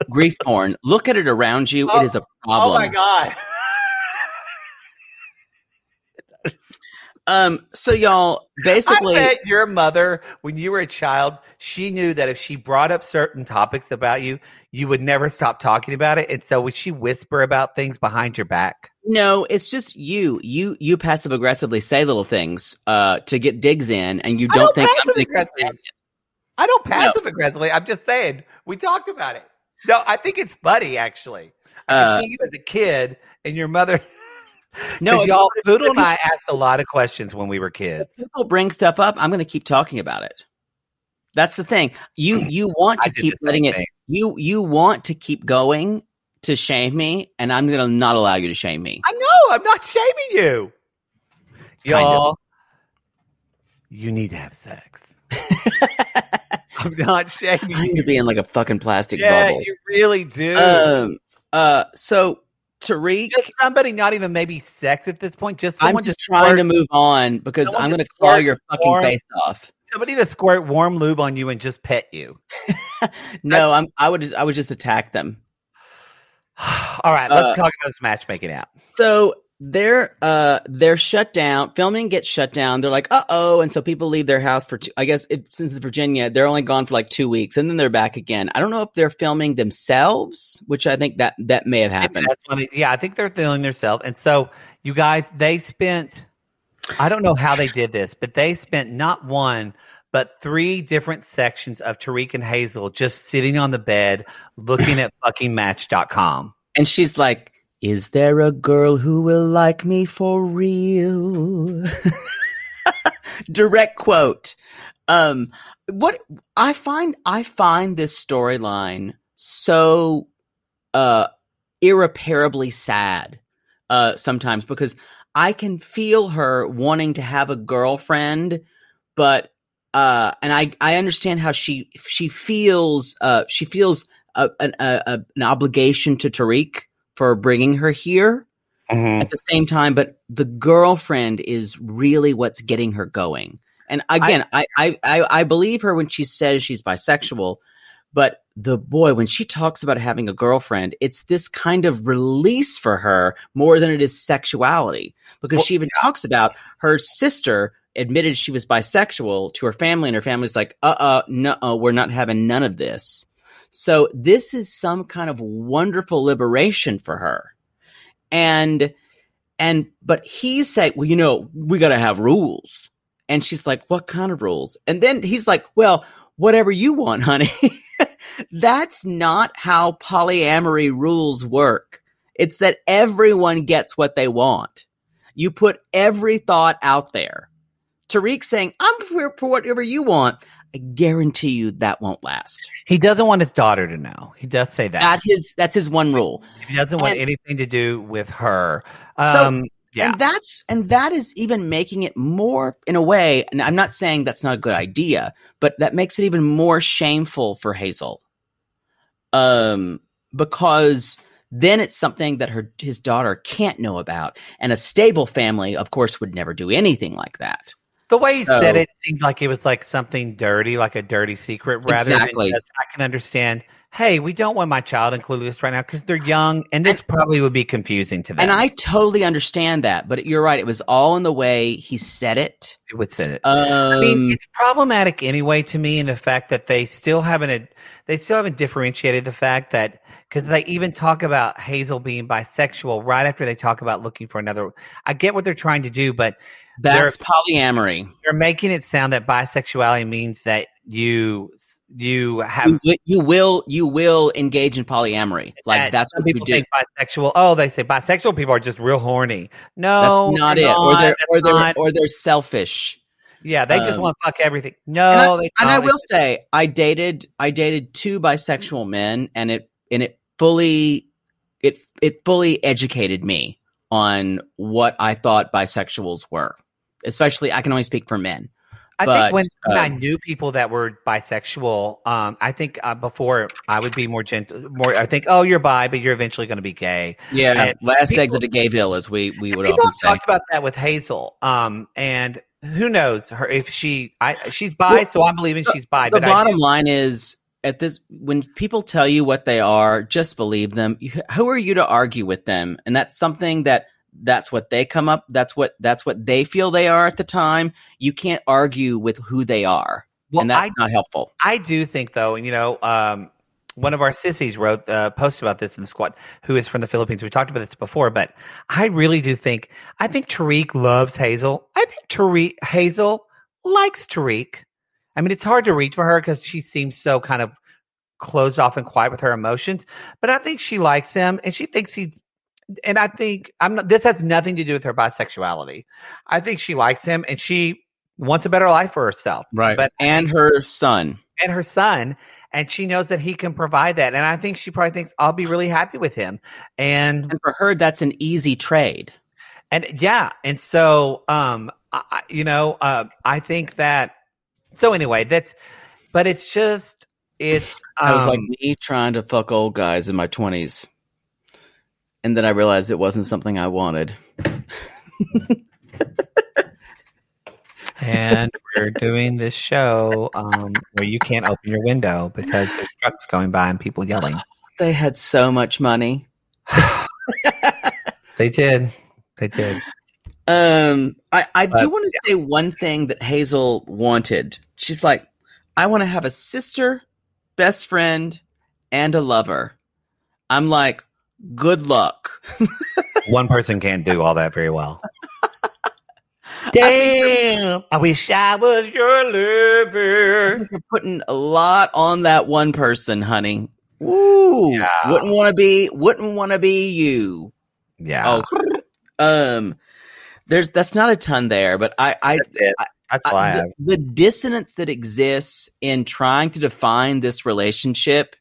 [SPEAKER 2] grief porn. Look at it around you.
[SPEAKER 1] Oh,
[SPEAKER 2] it is a problem.
[SPEAKER 1] Oh my God.
[SPEAKER 2] Um, so y'all basically
[SPEAKER 1] I bet your mother, when you were a child, she knew that if she brought up certain topics about you, you would never stop talking about it. And so would she whisper about things behind your back?
[SPEAKER 2] No, it's just you. You you passive aggressively say little things uh to get digs in and you don't think I'm
[SPEAKER 1] passive
[SPEAKER 2] gonna-
[SPEAKER 1] I don't passive aggressively. I'm just saying we talked about it. No, I think it's funny actually. I
[SPEAKER 2] Uh,
[SPEAKER 1] can see you as a kid and your mother.
[SPEAKER 2] No,
[SPEAKER 1] No, y'all, Poodle and I asked a lot of questions when we were kids.
[SPEAKER 2] people bring stuff up, I'm gonna keep talking about it. That's the thing. You you want to keep letting
[SPEAKER 1] same
[SPEAKER 2] it
[SPEAKER 1] thing.
[SPEAKER 2] you you want to keep going to shame me, and I'm gonna not allow you to shame me.
[SPEAKER 1] I know. I'm not shaming you.
[SPEAKER 2] Kind of.
[SPEAKER 1] Y'all, you need to have sex. I'm not shaming
[SPEAKER 2] I need to
[SPEAKER 1] you.
[SPEAKER 2] be in like a fucking plastic
[SPEAKER 1] Yeah,
[SPEAKER 2] bubble.
[SPEAKER 1] you really do.
[SPEAKER 2] Um uh so Tariq
[SPEAKER 1] just somebody, not even maybe sex at this point. Just
[SPEAKER 2] I'm just
[SPEAKER 1] just
[SPEAKER 2] trying to move on because
[SPEAKER 1] Someone
[SPEAKER 2] I'm gonna
[SPEAKER 1] just
[SPEAKER 2] claw
[SPEAKER 1] squirt
[SPEAKER 2] your fucking
[SPEAKER 1] warm-
[SPEAKER 2] face off.
[SPEAKER 1] somebody to squirt warm lube on you and just pet you.
[SPEAKER 2] No, I'm I would just I would just attack them.
[SPEAKER 1] All right, let's
[SPEAKER 2] Uh,
[SPEAKER 1] talk about this matchmaking app.
[SPEAKER 2] So they're uh they're shut down. Filming gets shut down. They're like, uh oh, and so people leave their house for two. I guess it, since it's Virginia, they're only gone for like two weeks, and then they're back again. I don't know if they're filming themselves, which I think that that may have happened.
[SPEAKER 1] yeah, I think they're filming themselves. And so, you guys, they spent, I don't know how they did this, but they spent not one, but three different sections of Tariq and Hazel just sitting on the bed looking at fucking match.com.
[SPEAKER 2] And she's like, "Is there a girl who will like me for real?" Direct quote. Um, what I find, I find this storyline so uh irreparably sad uh sometimes because I can feel her wanting to have a girlfriend, but uh, and I I understand how she she feels uh she feels a, a, a, an obligation to Tariq for bringing her here at the same time, but the girlfriend is really what's getting her going. And again, I I, I, I believe her when she says she's bisexual, but the boy when she talks about having a girlfriend, it's this kind of release for her more than it is sexuality because
[SPEAKER 1] Well,
[SPEAKER 2] she even talks about her sister admitted she was bisexual to her family, and her family's like, uh uh, no, we're not having none of this. So this is some kind of wonderful liberation for her. And and but he's saying, well, you know, we gotta have rules. And she's like, what kind of rules? And then he's like, well, whatever you want, honey. That's not how polyamory rules work. It's that everyone gets what they want. You put every thought out there. Tariq saying, I'm for whatever you want. I guarantee you that won't last.
[SPEAKER 1] He doesn't want his daughter to know. He does say that.
[SPEAKER 2] That his that's his one rule.
[SPEAKER 1] he doesn't want
[SPEAKER 2] and-
[SPEAKER 1] anything to do with her.
[SPEAKER 2] So-
[SPEAKER 1] Um, yeah.
[SPEAKER 2] And that's and that is even making it more in a way, and I'm not saying that's not a good idea, but that makes it even more shameful for Hazel. Um because then it's something that her his daughter can't know about. And a stable family, of course, would never do anything like that.
[SPEAKER 1] The way he
[SPEAKER 2] So-
[SPEAKER 1] said it seemed like it was like something dirty, like a dirty secret, rather
[SPEAKER 2] Exactly.
[SPEAKER 1] than just, I can understand. Hey, we don't want my child included this right now because they're young, and this probably would be confusing to them.
[SPEAKER 2] And I totally understand that, but you're right, it was all in the way he said it.
[SPEAKER 1] It would say it.
[SPEAKER 2] Um,
[SPEAKER 1] I mean, it's problematic anyway to me in the fact that they still haven't they still haven't differentiated the fact that because they even talk about Hazel being bisexual right after they talk about looking for another. I get what they're trying to do, but
[SPEAKER 2] that's polyamory.
[SPEAKER 1] You're making it sound that bisexuality means that you you have
[SPEAKER 2] You, you will you will engage in polyamory. Like
[SPEAKER 1] that
[SPEAKER 2] that's what you
[SPEAKER 1] people
[SPEAKER 2] do.
[SPEAKER 1] think bisexual. Oh, they say bisexual people are just real horny. No,
[SPEAKER 2] That's not
[SPEAKER 1] they're
[SPEAKER 2] it. Or they're or they're
[SPEAKER 1] not-
[SPEAKER 2] or they're selfish.
[SPEAKER 1] yeah, they just
[SPEAKER 2] um,
[SPEAKER 1] want to fuck everything. No,
[SPEAKER 2] and I,
[SPEAKER 1] they
[SPEAKER 2] and I will say I dated I dated two bisexual men and it and it fully it it fully educated me on what I thought bisexuals were. Especially I can only speak for men.
[SPEAKER 1] I
[SPEAKER 2] But,
[SPEAKER 1] think when, when I
[SPEAKER 2] um,
[SPEAKER 1] knew people that were bisexual, um, I think uh, before I would be more gentle. More, I think, oh, you're bi, but you're eventually going to be gay.
[SPEAKER 2] Yeah,
[SPEAKER 1] And
[SPEAKER 2] last
[SPEAKER 1] people-
[SPEAKER 2] exit to Gayville as we we would
[SPEAKER 1] People
[SPEAKER 2] often say.
[SPEAKER 1] talked about that with Hazel, um, and who knows her if she, I, she's bi,
[SPEAKER 2] Well,
[SPEAKER 1] so I'm believing she's bi.
[SPEAKER 2] the
[SPEAKER 1] but I
[SPEAKER 2] bottom line is at this when people tell you what they are just believe them who are you to argue with them and that's something that that's what they come up that's what that's what they feel they are at the time you can't argue with who they are
[SPEAKER 1] Well,
[SPEAKER 2] and that's
[SPEAKER 1] I-
[SPEAKER 2] not helpful
[SPEAKER 1] I do think though, and you know, um, one of our sissies wrote uh, post about this in the squad, who is from the Philippines. We talked about this before, but I really do think I think Tariq loves Hazel. I think Tariq Hazel likes Tariq. I mean, it's hard to read for her because she seems so kind of closed off and quiet with her emotions. But I think she likes him, and she thinks he's. And I think I'm not. This has nothing to do with her bisexuality. I think she likes him, and she wants a better life for herself.
[SPEAKER 2] right
[SPEAKER 1] But
[SPEAKER 2] and her son
[SPEAKER 1] and her son and she knows that he can provide that and i think she probably thinks i'll be really happy with him and
[SPEAKER 2] and for her that's an easy trade
[SPEAKER 1] and yeah and so um I, I- you know uh i think that so anyway that's but it's just it's um,
[SPEAKER 2] i was like me trying to fuck old guys in my 20s and then i realized it wasn't something i wanted.
[SPEAKER 1] And we're doing this show um where you can't open your window because there's trucks going by and people yelling.
[SPEAKER 2] They had so much money.
[SPEAKER 1] They did. They did
[SPEAKER 2] Um, I, I
[SPEAKER 1] But,
[SPEAKER 2] do want to say one thing that Hazel wanted. She's like, I want to have a sister, best friend, and a lover. I'm like, good luck.
[SPEAKER 1] one person can't do all that very well
[SPEAKER 2] Damn.
[SPEAKER 1] I wish I was your lover.
[SPEAKER 2] You're putting a lot on that one person, honey. Woo.
[SPEAKER 1] Yeah.
[SPEAKER 2] Wouldn't want to be, wouldn't want to be you.
[SPEAKER 1] Yeah.
[SPEAKER 2] Oh, um, there's, that's not a ton there, but I, I,
[SPEAKER 1] That's. That's all I,
[SPEAKER 2] I-
[SPEAKER 1] have.
[SPEAKER 2] the, the dissonance that exists in trying to define this relationship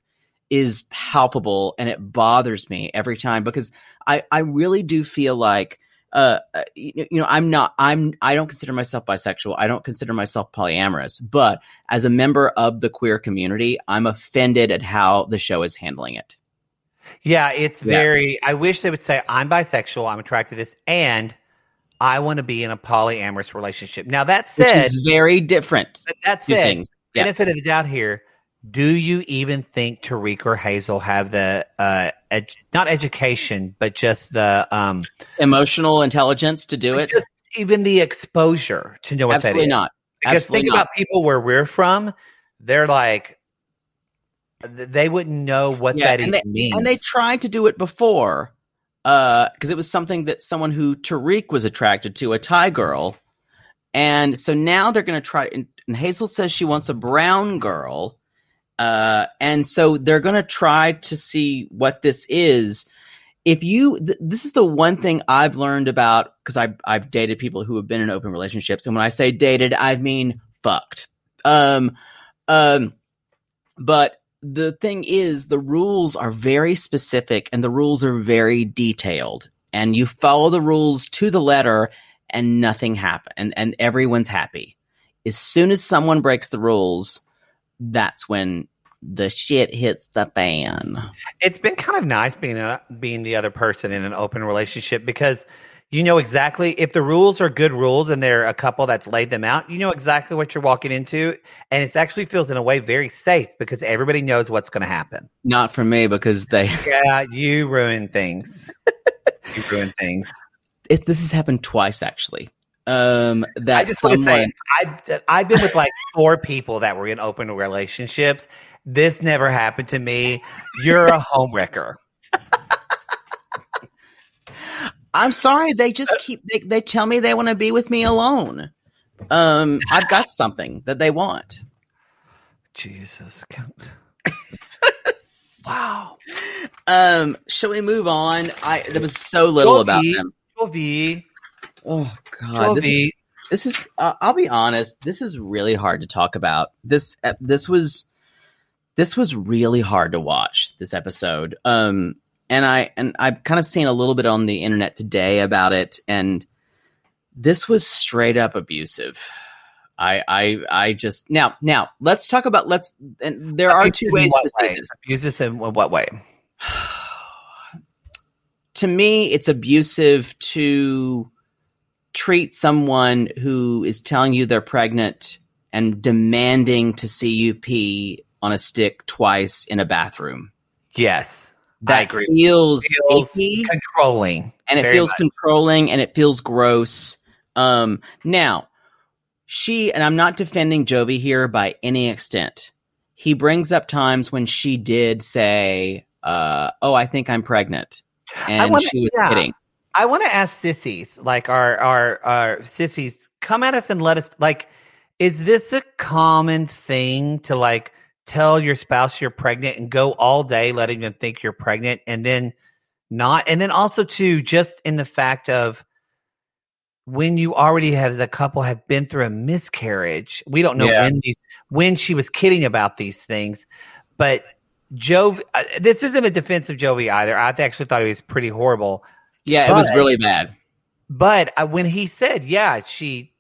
[SPEAKER 2] is palpable and it bothers me every time because I, I really do feel like uh, uh, you, you know I'm not I'm I don't consider myself bisexual I don't consider myself polyamorous but as a member of the queer community I'm offended at how the show is handling it
[SPEAKER 1] Yeah, it's
[SPEAKER 2] Yeah.
[SPEAKER 1] very. I wish they would say, I'm bisexual, I'm attracted to this, and I want to be in a polyamorous relationship. Now, that said, which
[SPEAKER 2] is very different
[SPEAKER 1] but that said,
[SPEAKER 2] things Yeah.
[SPEAKER 1] benefit of the doubt here, do you even think Tariq or Hazel have the, uh, ed- not education, but just the, um,
[SPEAKER 2] emotional intelligence to do it
[SPEAKER 1] just even the exposure to know what
[SPEAKER 2] absolutely
[SPEAKER 1] that is?
[SPEAKER 2] not
[SPEAKER 1] Because
[SPEAKER 2] Absolutely
[SPEAKER 1] think
[SPEAKER 2] not.
[SPEAKER 1] about people where we're from, they're like, they wouldn't know what
[SPEAKER 2] Yeah,
[SPEAKER 1] that
[SPEAKER 2] and
[SPEAKER 1] even means.
[SPEAKER 2] and they tried to do it before because it was something that someone who Tariq was attracted to, a Thai girl, and so now they're going to try. And, and Hazel says she wants a brown girl, uh, and so they're going to try to see what this is. If you, th- this is the one thing I've learned about because I've I've dated people who have been in open relationships, and when I say dated, I mean fucked. Um, um, but the thing is, the rules are very specific and the rules are very detailed. And you follow the rules to the letter and nothing happens. And, and everyone's happy. As soon as someone breaks the rules, that's when the shit hits the fan.
[SPEAKER 1] it's been kind of nice being a, being the other person in an open relationship because you know exactly if the rules are good rules and they're a couple that's laid them out you know exactly what you're walking into and it actually feels in a way very safe because everybody knows what's going to happen.
[SPEAKER 2] Not for me because they,
[SPEAKER 1] yeah you ruin things. You ruin things.
[SPEAKER 2] It, this has happened twice actually. Um, that
[SPEAKER 1] i just
[SPEAKER 2] someone,
[SPEAKER 1] say I've, I've been with like four people that were in open relationships. This never happened to me. You're a homewrecker
[SPEAKER 2] I'm sorry. They just keep, they, they tell me they want to be with me alone. Um, I've got something that they want.
[SPEAKER 1] jesus count. wow
[SPEAKER 2] Um, shall we move on? I there was so little about
[SPEAKER 1] Jovi,
[SPEAKER 2] them.
[SPEAKER 1] Jovi,
[SPEAKER 2] Oh god, this is, this is. Uh, I'll be honest. This is really hard to talk about. This ep- this was this was really hard to watch. This episode. Um, and I and I've kind of seen a little bit on the internet today about it, and this was straight up abusive. I I I just now now let's talk about let's. And there are two ways to say this.
[SPEAKER 1] Abusive in what way?
[SPEAKER 2] to me, it's abusive to treat someone who is telling you they're pregnant and demanding to see you pee on a stick twice in a bathroom.
[SPEAKER 1] Yes,
[SPEAKER 2] That feels,
[SPEAKER 1] Feels
[SPEAKER 2] icky
[SPEAKER 1] controlling.
[SPEAKER 2] and it feels
[SPEAKER 1] much.
[SPEAKER 2] controlling and it feels gross. Um, now, she and I'm not defending Jovi here by any extent. He brings up times when she did say, uh, "Oh, I think I'm pregnant," and
[SPEAKER 1] wanna-
[SPEAKER 2] she was
[SPEAKER 1] yeah.
[SPEAKER 2] kidding.
[SPEAKER 1] I want to ask sissies, like our our our sissies, come at us and let us like, is this a common thing to like tell your spouse you're pregnant and go all day letting them think you're pregnant and then not, and then also too, just in the fact of when you already have as a couple have been through a miscarriage, we don't know
[SPEAKER 2] Yeah.
[SPEAKER 1] when these when she was kidding about these things, but Jove, uh, this isn't a defense of Jovi either. I actually thought he was pretty horrible.
[SPEAKER 2] Yeah, it was really bad.
[SPEAKER 1] But uh, when he said, "Yeah, she,"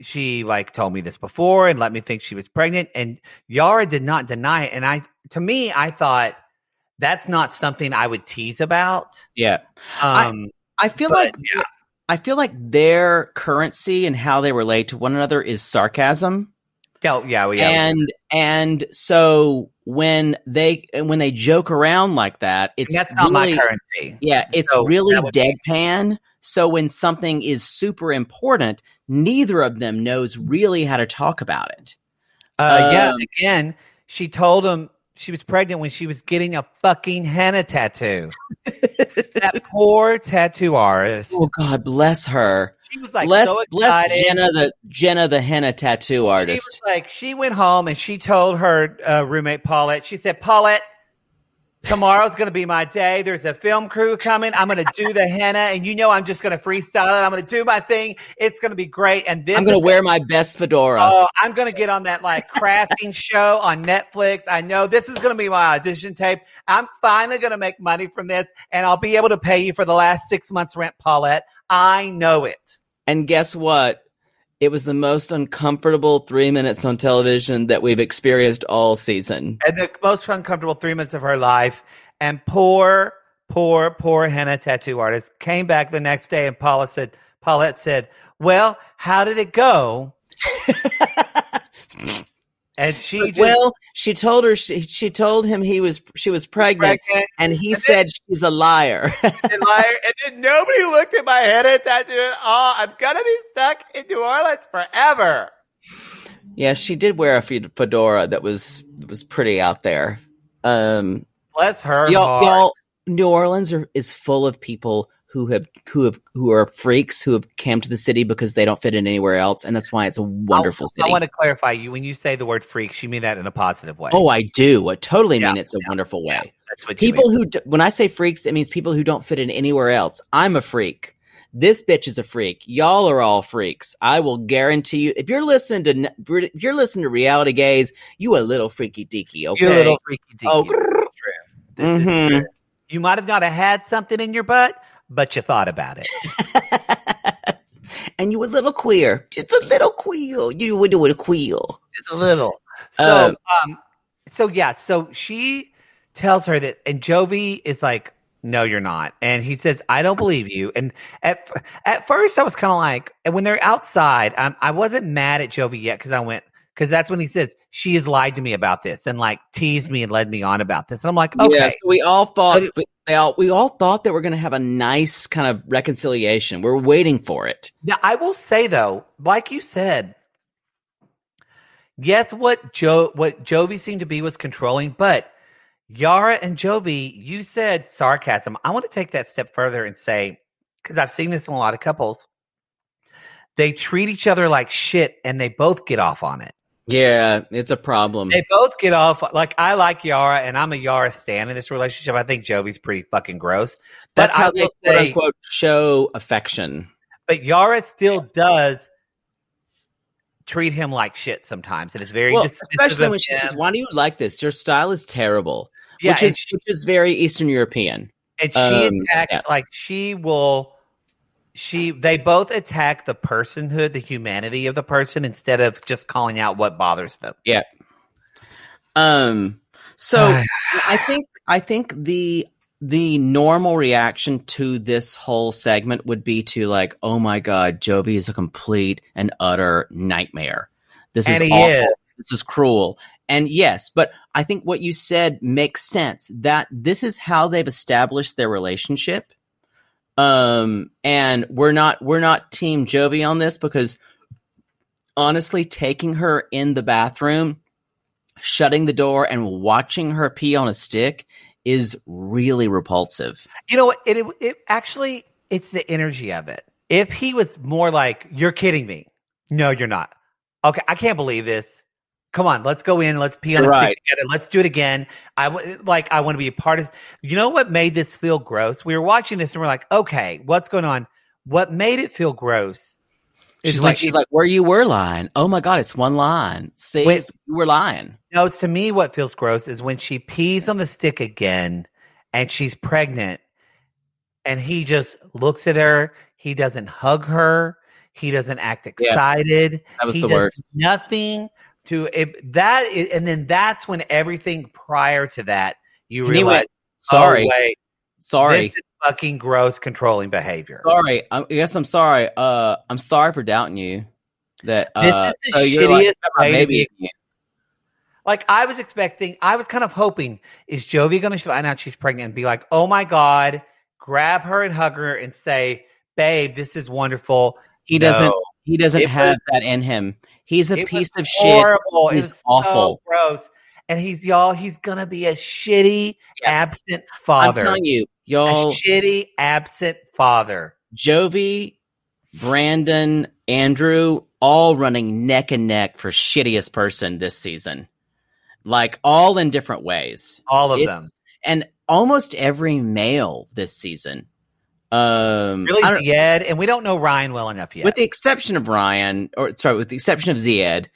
[SPEAKER 1] she like told me this before and let me think she was pregnant, and Yara did not deny it. And I, to me, I thought that's not something I would tease about.
[SPEAKER 2] Yeah, I-
[SPEAKER 1] Um,
[SPEAKER 2] I feel
[SPEAKER 1] but,
[SPEAKER 2] like
[SPEAKER 1] yeah,
[SPEAKER 2] I feel like their currency and how they relate to one another is sarcasm.
[SPEAKER 1] yeah, yeah, well, yeah.
[SPEAKER 2] and and so when they when they joke around like that,
[SPEAKER 1] And
[SPEAKER 2] it's
[SPEAKER 1] that's not
[SPEAKER 2] really,
[SPEAKER 1] my currency.
[SPEAKER 2] Yeah, it's
[SPEAKER 1] So
[SPEAKER 2] really
[SPEAKER 1] would be-
[SPEAKER 2] deadpan. So when something is super important, neither of them knows really how to talk about it.
[SPEAKER 1] Uh, yeah,
[SPEAKER 2] Um,
[SPEAKER 1] again, she told him she was pregnant when she was getting a fucking henna tattoo. that poor tattoo artist.
[SPEAKER 2] Oh God, bless her.
[SPEAKER 1] She was like
[SPEAKER 2] bless
[SPEAKER 1] so
[SPEAKER 2] bless. Jenna the Jenna the henna tattoo
[SPEAKER 1] She
[SPEAKER 2] artist.
[SPEAKER 1] was like, she went home and she told her uh, roommate Paulette. She said, "Paulette, tomorrow's going to be my day. There's a film crew coming. I'm going to do the henna, and you know I'm just going to freestyle it. I'm going to do my thing. It's going to be great. And this
[SPEAKER 2] I'm gonna
[SPEAKER 1] is
[SPEAKER 2] wear my best fedora.
[SPEAKER 1] Oh, I'm going to get on that like crafting show on Netflix. I know this is going to be my audition tape. I'm finally going to make money from this and I'll be able to pay you for the last six months rent, Paulette. I know it.
[SPEAKER 2] And guess what? It was the most uncomfortable three minutes on television that we've experienced all season.
[SPEAKER 1] And the most uncomfortable three minutes of her life. And poor, poor, poor henna tattoo artist came back the next day and Paula said, Paulette said, well, how did it go? and she
[SPEAKER 2] So-
[SPEAKER 1] just
[SPEAKER 2] well, she told her she, she told him he was she was pregnant,
[SPEAKER 1] pregnant.
[SPEAKER 2] and he
[SPEAKER 1] And then-
[SPEAKER 2] said she's a liar.
[SPEAKER 1] and liar. And then nobody looked at my head at tattoo at all. I'm gonna be stuck in New Orleans forever.
[SPEAKER 2] yeah, she did wear a fedora that was was pretty out there. Um,
[SPEAKER 1] Bless her
[SPEAKER 2] y'all,
[SPEAKER 1] heart.
[SPEAKER 2] y'all, New Orleans are, is full of people who have who have who are freaks who have came to the city because they don't fit in anywhere else, and that's why it's a wonderful
[SPEAKER 1] I,
[SPEAKER 2] city.
[SPEAKER 1] I want to clarify you when you say the word freak, you mean that in a positive way.
[SPEAKER 2] Oh, I do. I totally mean it's a wonderful way.
[SPEAKER 1] yeah, that's what
[SPEAKER 2] People who, when I say freaks, it means people who don't fit in anywhere else. I'm a freak. This bitch is a freak. Y'all are all freaks. I will guarantee you. If you're listening to, if you're listening to reality gaze, you a little freaky deaky. Okay.
[SPEAKER 1] You little freaky deaky.
[SPEAKER 2] Oh,
[SPEAKER 1] This. This is
[SPEAKER 2] mm-hmm.
[SPEAKER 1] true. You might have not have had something in your butt, but you thought about it.
[SPEAKER 2] and you were a little queer, just a little queer. You would do a queer.
[SPEAKER 1] Just a little. So,
[SPEAKER 2] Um,
[SPEAKER 1] um, so yeah, so she tells her that, and Jovi is like, "No, you're not," and he says, "I don't believe you." And at at first, I was kind of like, and when they're outside, I'm, I wasn't mad at Jovi yet because I went because that's when he says she has lied to me about this and like teased me and led me on about this. And I'm like, okay,
[SPEAKER 2] Yeah, so we all thought, they all, we all thought that we're going to have a nice kind of reconciliation. We're waiting for it.
[SPEAKER 1] Now, I will say though, like you said, yes, what Joe, what Jovi seemed to be was controlling, but Yara and Jovi, you said sarcasm. I want to take that step further and say, because I've seen this in a lot of couples, they treat each other like shit and they both get off on it.
[SPEAKER 2] Yeah, it's a problem.
[SPEAKER 1] They both get off. Like I like Yara, and I'm a Yara stan in this relationship. I think Jovi's pretty fucking gross. But
[SPEAKER 2] That's how they
[SPEAKER 1] will
[SPEAKER 2] quote unquote show affection.
[SPEAKER 1] but Yara still does treat him like shit sometimes. And It is very
[SPEAKER 2] Well,
[SPEAKER 1] dismissive
[SPEAKER 2] especially when she
[SPEAKER 1] him.
[SPEAKER 2] says, "Why do you like this? Your style is terrible."
[SPEAKER 1] yeah,
[SPEAKER 2] which is
[SPEAKER 1] she,
[SPEAKER 2] which is very Eastern European.
[SPEAKER 1] and she
[SPEAKER 2] um,
[SPEAKER 1] attacks
[SPEAKER 2] yeah.
[SPEAKER 1] like she will. She they both attack the personhood, the humanity of the person instead of just calling out what bothers them.
[SPEAKER 2] Yeah. Um. So I think I think the the normal reaction to this whole segment would be to like, oh my god, Jovi is a complete and utter nightmare. This
[SPEAKER 1] And
[SPEAKER 2] is awful.
[SPEAKER 1] is.
[SPEAKER 2] This is cruel. And yes, but I think what you said makes sense that this is how they've established their relationship. Um, and we're not we're not Team Jovi on this because honestly, taking her in the bathroom, shutting the door, and watching her pee on a stick is really repulsive.
[SPEAKER 1] You know? It, it, it actually it's the energy of it. If he was more like, "You're kidding me," no, you're not. Okay, I can't believe this. Come on, let's go in. Let's pee on a
[SPEAKER 2] Right.
[SPEAKER 1] stick together. Let's do it again. I w- like. I want to be a part of. You know what made this feel gross? We were watching this and we're like, okay, what's going on? What made it feel gross?
[SPEAKER 2] She's
[SPEAKER 1] when
[SPEAKER 2] like, she's like, where you were lying. Oh my god, it's one line. See,
[SPEAKER 1] Wait.
[SPEAKER 2] it's- you were lying.
[SPEAKER 1] No, to me, what feels gross is when she pees on the stick again and she's pregnant and he just looks at her. He doesn't hug her. He doesn't act
[SPEAKER 2] Yeah.
[SPEAKER 1] excited.
[SPEAKER 2] That was
[SPEAKER 1] he
[SPEAKER 2] the
[SPEAKER 1] does
[SPEAKER 2] worst.
[SPEAKER 1] Nothing to it, that. Is, and then that's when everything prior to that, you
[SPEAKER 2] And
[SPEAKER 1] realize,
[SPEAKER 2] went, sorry,
[SPEAKER 1] oh, wait,
[SPEAKER 2] sorry,
[SPEAKER 1] this is fucking gross controlling behavior.
[SPEAKER 2] sorry. I guess I'm sorry. Uh, I'm sorry for doubting you. That
[SPEAKER 1] This
[SPEAKER 2] uh,
[SPEAKER 1] is the
[SPEAKER 2] so like,
[SPEAKER 1] shittiest
[SPEAKER 2] my
[SPEAKER 1] to
[SPEAKER 2] baby
[SPEAKER 1] be- Like I was expecting, I was kind of hoping, is Jovi going to find out she's pregnant and be like, "Oh my god," grab her and hug her and say, "Babe, this is wonderful."
[SPEAKER 2] He doesn't. He doesn't have
[SPEAKER 1] was-
[SPEAKER 2] that in him. He's a piece of shit.
[SPEAKER 1] Horrible. It
[SPEAKER 2] He's awful.
[SPEAKER 1] So gross. And he's y'all. He's gonna be a shitty,
[SPEAKER 2] Yeah.
[SPEAKER 1] absent father.
[SPEAKER 2] I'm telling you, y'all.
[SPEAKER 1] A shitty, absent father.
[SPEAKER 2] Jovi, Brandon, Andrew, all running neck and neck for shittiest person this season. Like all in different ways.
[SPEAKER 1] All of
[SPEAKER 2] It's-
[SPEAKER 1] them.
[SPEAKER 2] And almost every male this season. Um
[SPEAKER 1] Really, Ziad, and we don't know Ryan well enough yet.
[SPEAKER 2] with the exception of Ryan, or sorry, with the exception of Ziad,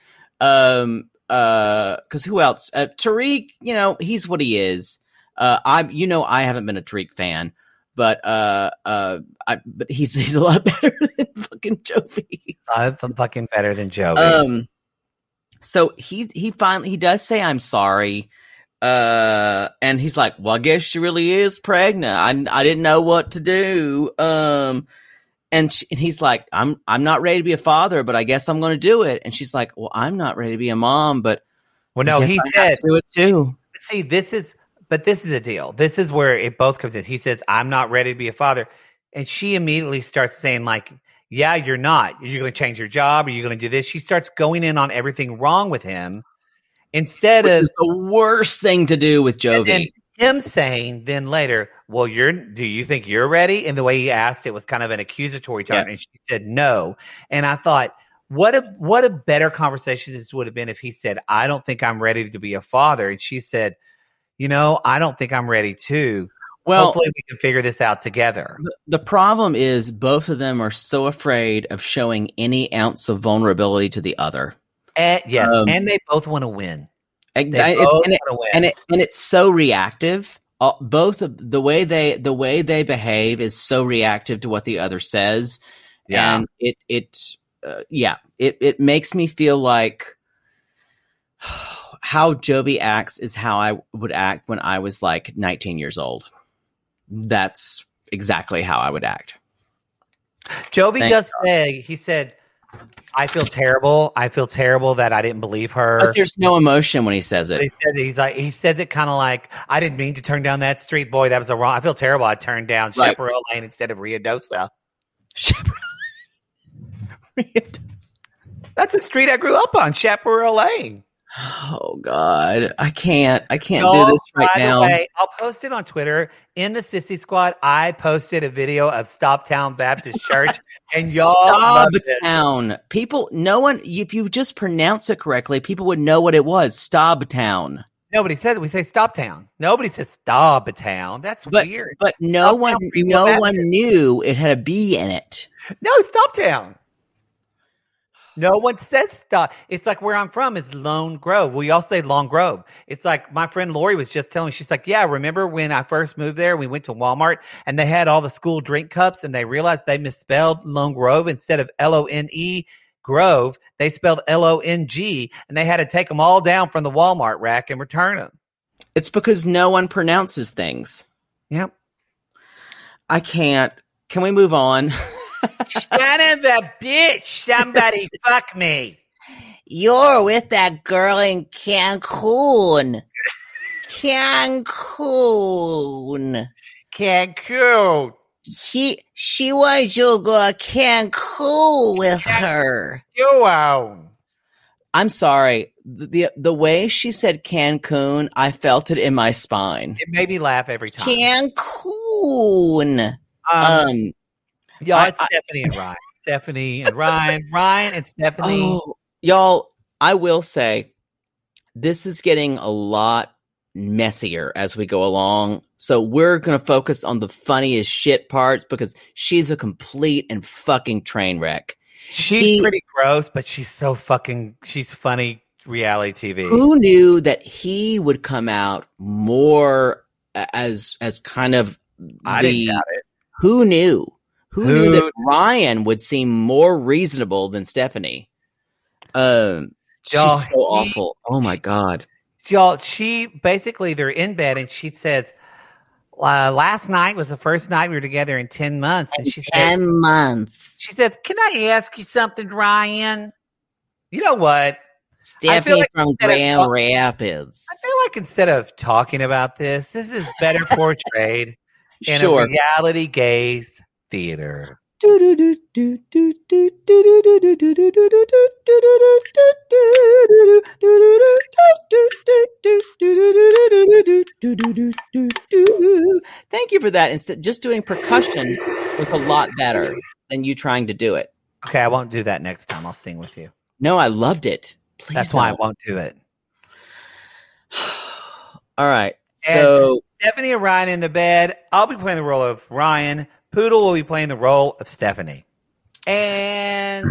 [SPEAKER 2] um, uh, because who else? Uh, Tariq, you know, he's what he is. Uh, I, you know, I haven't been a Tariq fan, but uh, uh, I, but he's he's a lot better than fucking Jovi.
[SPEAKER 1] I'm fucking better than Jovi.
[SPEAKER 2] Um, so he he finally he does say I'm sorry. Uh, and he's like, well, I guess she really is pregnant. I, I didn't know what to do. Um, and, she, and he's like, I'm, I'm not ready to be a father, but I guess I'm going to do it. And she's like, well, I'm not ready to be a mom, but
[SPEAKER 1] well, no, he
[SPEAKER 2] I
[SPEAKER 1] said
[SPEAKER 2] to do it too.
[SPEAKER 1] see this is but this is a deal this is where it both comes in he says i'm not ready to be a father and she immediately starts saying like yeah you're not you're going to change your job are you going to do this she starts going in on everything wrong with him instead
[SPEAKER 2] Which
[SPEAKER 1] of
[SPEAKER 2] is the worst thing to do with
[SPEAKER 1] and
[SPEAKER 2] Jovi.
[SPEAKER 1] him saying then later well you're do you think you're ready and the way he asked it was kind of an accusatory tone
[SPEAKER 2] Yeah.
[SPEAKER 1] and she said no and i thought what a what a better conversation this would have been if he said i don't think i'm ready to be a father and she said you know i don't think i'm ready too
[SPEAKER 2] well,
[SPEAKER 1] hopefully we can figure this out together
[SPEAKER 2] the- the problem is both of them are so afraid of showing any ounce of vulnerability to the other.
[SPEAKER 1] And yes
[SPEAKER 2] Um,
[SPEAKER 1] and they both want to win
[SPEAKER 2] And, I-
[SPEAKER 1] both
[SPEAKER 2] and it-
[SPEAKER 1] want to win
[SPEAKER 2] and it and it's so reactive. Uh, both of the way they the way they behave is so reactive to what the other says,
[SPEAKER 1] Yeah.
[SPEAKER 2] and it it uh, yeah it it makes me feel like how Jovi acts is how I would act when I was like 19 years old. That's exactly how I would act.
[SPEAKER 1] jovi
[SPEAKER 2] Thank
[SPEAKER 1] does say he said i feel terrible i feel terrible that i didn't believe her
[SPEAKER 2] But there's no emotion when he says
[SPEAKER 1] But he says it, he's like he says it kind of like I didn't mean to turn down that street, boy. That was a wrong. I feel terrible. I turned down
[SPEAKER 2] Right.
[SPEAKER 1] Chaparral Lane instead of Rio Dosa. That's a street I grew up on, Chaparral Lane.
[SPEAKER 2] Oh God, I can't. I can't
[SPEAKER 1] Y'all,
[SPEAKER 2] do oh, this right now.
[SPEAKER 1] way, I'll post it on Twitter. In the Sissy Squad, I posted a video of Stoptown Baptist Church, and y'all
[SPEAKER 2] Stop
[SPEAKER 1] it.
[SPEAKER 2] town. People, no one. If you just pronounce it correctly, people would know what it was. Stop town.
[SPEAKER 1] Nobody says it. We say Stoptown. Nobody says Stoptown. That's
[SPEAKER 2] But
[SPEAKER 1] weird.
[SPEAKER 2] but no
[SPEAKER 1] Stop
[SPEAKER 2] one,
[SPEAKER 1] town,
[SPEAKER 2] no
[SPEAKER 1] Baptist.
[SPEAKER 2] one knew it had a B in it.
[SPEAKER 1] No, Stoptown. No one says stop. It's like where I'm from is Lone Grove. We all say Long Grove. It's like my friend Lori was just telling me, she's like, Yeah, remember when I first moved there? We went to Walmart and they had all the school drink cups and they realized they misspelled Lone Grove instead of L O N E Grove. They spelled L O N G and they had to take them all down from the Walmart rack and return them.
[SPEAKER 2] It's because no one pronounces things.
[SPEAKER 1] Yep.
[SPEAKER 2] I can't. Can we move on?
[SPEAKER 1] Son of a bitch. Somebody fuck me.
[SPEAKER 2] You're with that girl in Cancun. Cancun.
[SPEAKER 1] Cancun.
[SPEAKER 2] he she wants you to go to Cancun with her.
[SPEAKER 1] You own.
[SPEAKER 2] I'm sorry. The, the the way she said Cancun, I felt it in my spine.
[SPEAKER 1] It made me laugh every time.
[SPEAKER 2] Cancun.
[SPEAKER 1] Um,
[SPEAKER 2] Um,
[SPEAKER 1] y'all, it's
[SPEAKER 2] I-
[SPEAKER 1] Stephanie and Ryan. Stephanie and Ryan. Ryan and Stephanie.
[SPEAKER 2] oh, y'all, I will say this is getting a lot messier as we go along. So we're going to focus on the funniest shit parts because she's a complete and fucking train wreck.
[SPEAKER 1] she's
[SPEAKER 2] he-
[SPEAKER 1] pretty gross, but she's so fucking. She's funny reality TV.
[SPEAKER 2] Who knew that he would come out more as as kind of
[SPEAKER 1] I
[SPEAKER 2] the
[SPEAKER 1] didn't doubt it.
[SPEAKER 2] who knew who, knew that Ryan would seem more reasonable than Stephanie? Um, she's
[SPEAKER 1] Y'all,
[SPEAKER 2] so awful. Oh my god.
[SPEAKER 1] Y'all, she basically they're in bed and she says, uh, "Last night was the first night we were together in ten months." And she says,
[SPEAKER 2] Ten months.
[SPEAKER 1] "She says, can I ask you something, Ryan? You know what?
[SPEAKER 2] Stephanie
[SPEAKER 1] like
[SPEAKER 2] from Grand
[SPEAKER 1] talk-
[SPEAKER 2] Rapids.
[SPEAKER 1] I feel like instead of talking about this, this is better portrayed in
[SPEAKER 2] Sure.
[SPEAKER 1] a reality gaze theater."
[SPEAKER 2] Thank you for that. Instead, just doing percussion was a lot better than you trying to do it.
[SPEAKER 1] Okay, I won't do that next time. I'll sing with you.
[SPEAKER 2] No, I loved it. Please
[SPEAKER 1] That's why I won't do it.
[SPEAKER 2] All right.
[SPEAKER 1] And-
[SPEAKER 2] So
[SPEAKER 1] Stephanie and Ryan in the bed. I'll be playing the role of Ryan. Poodle will be playing the role of Stephanie. And.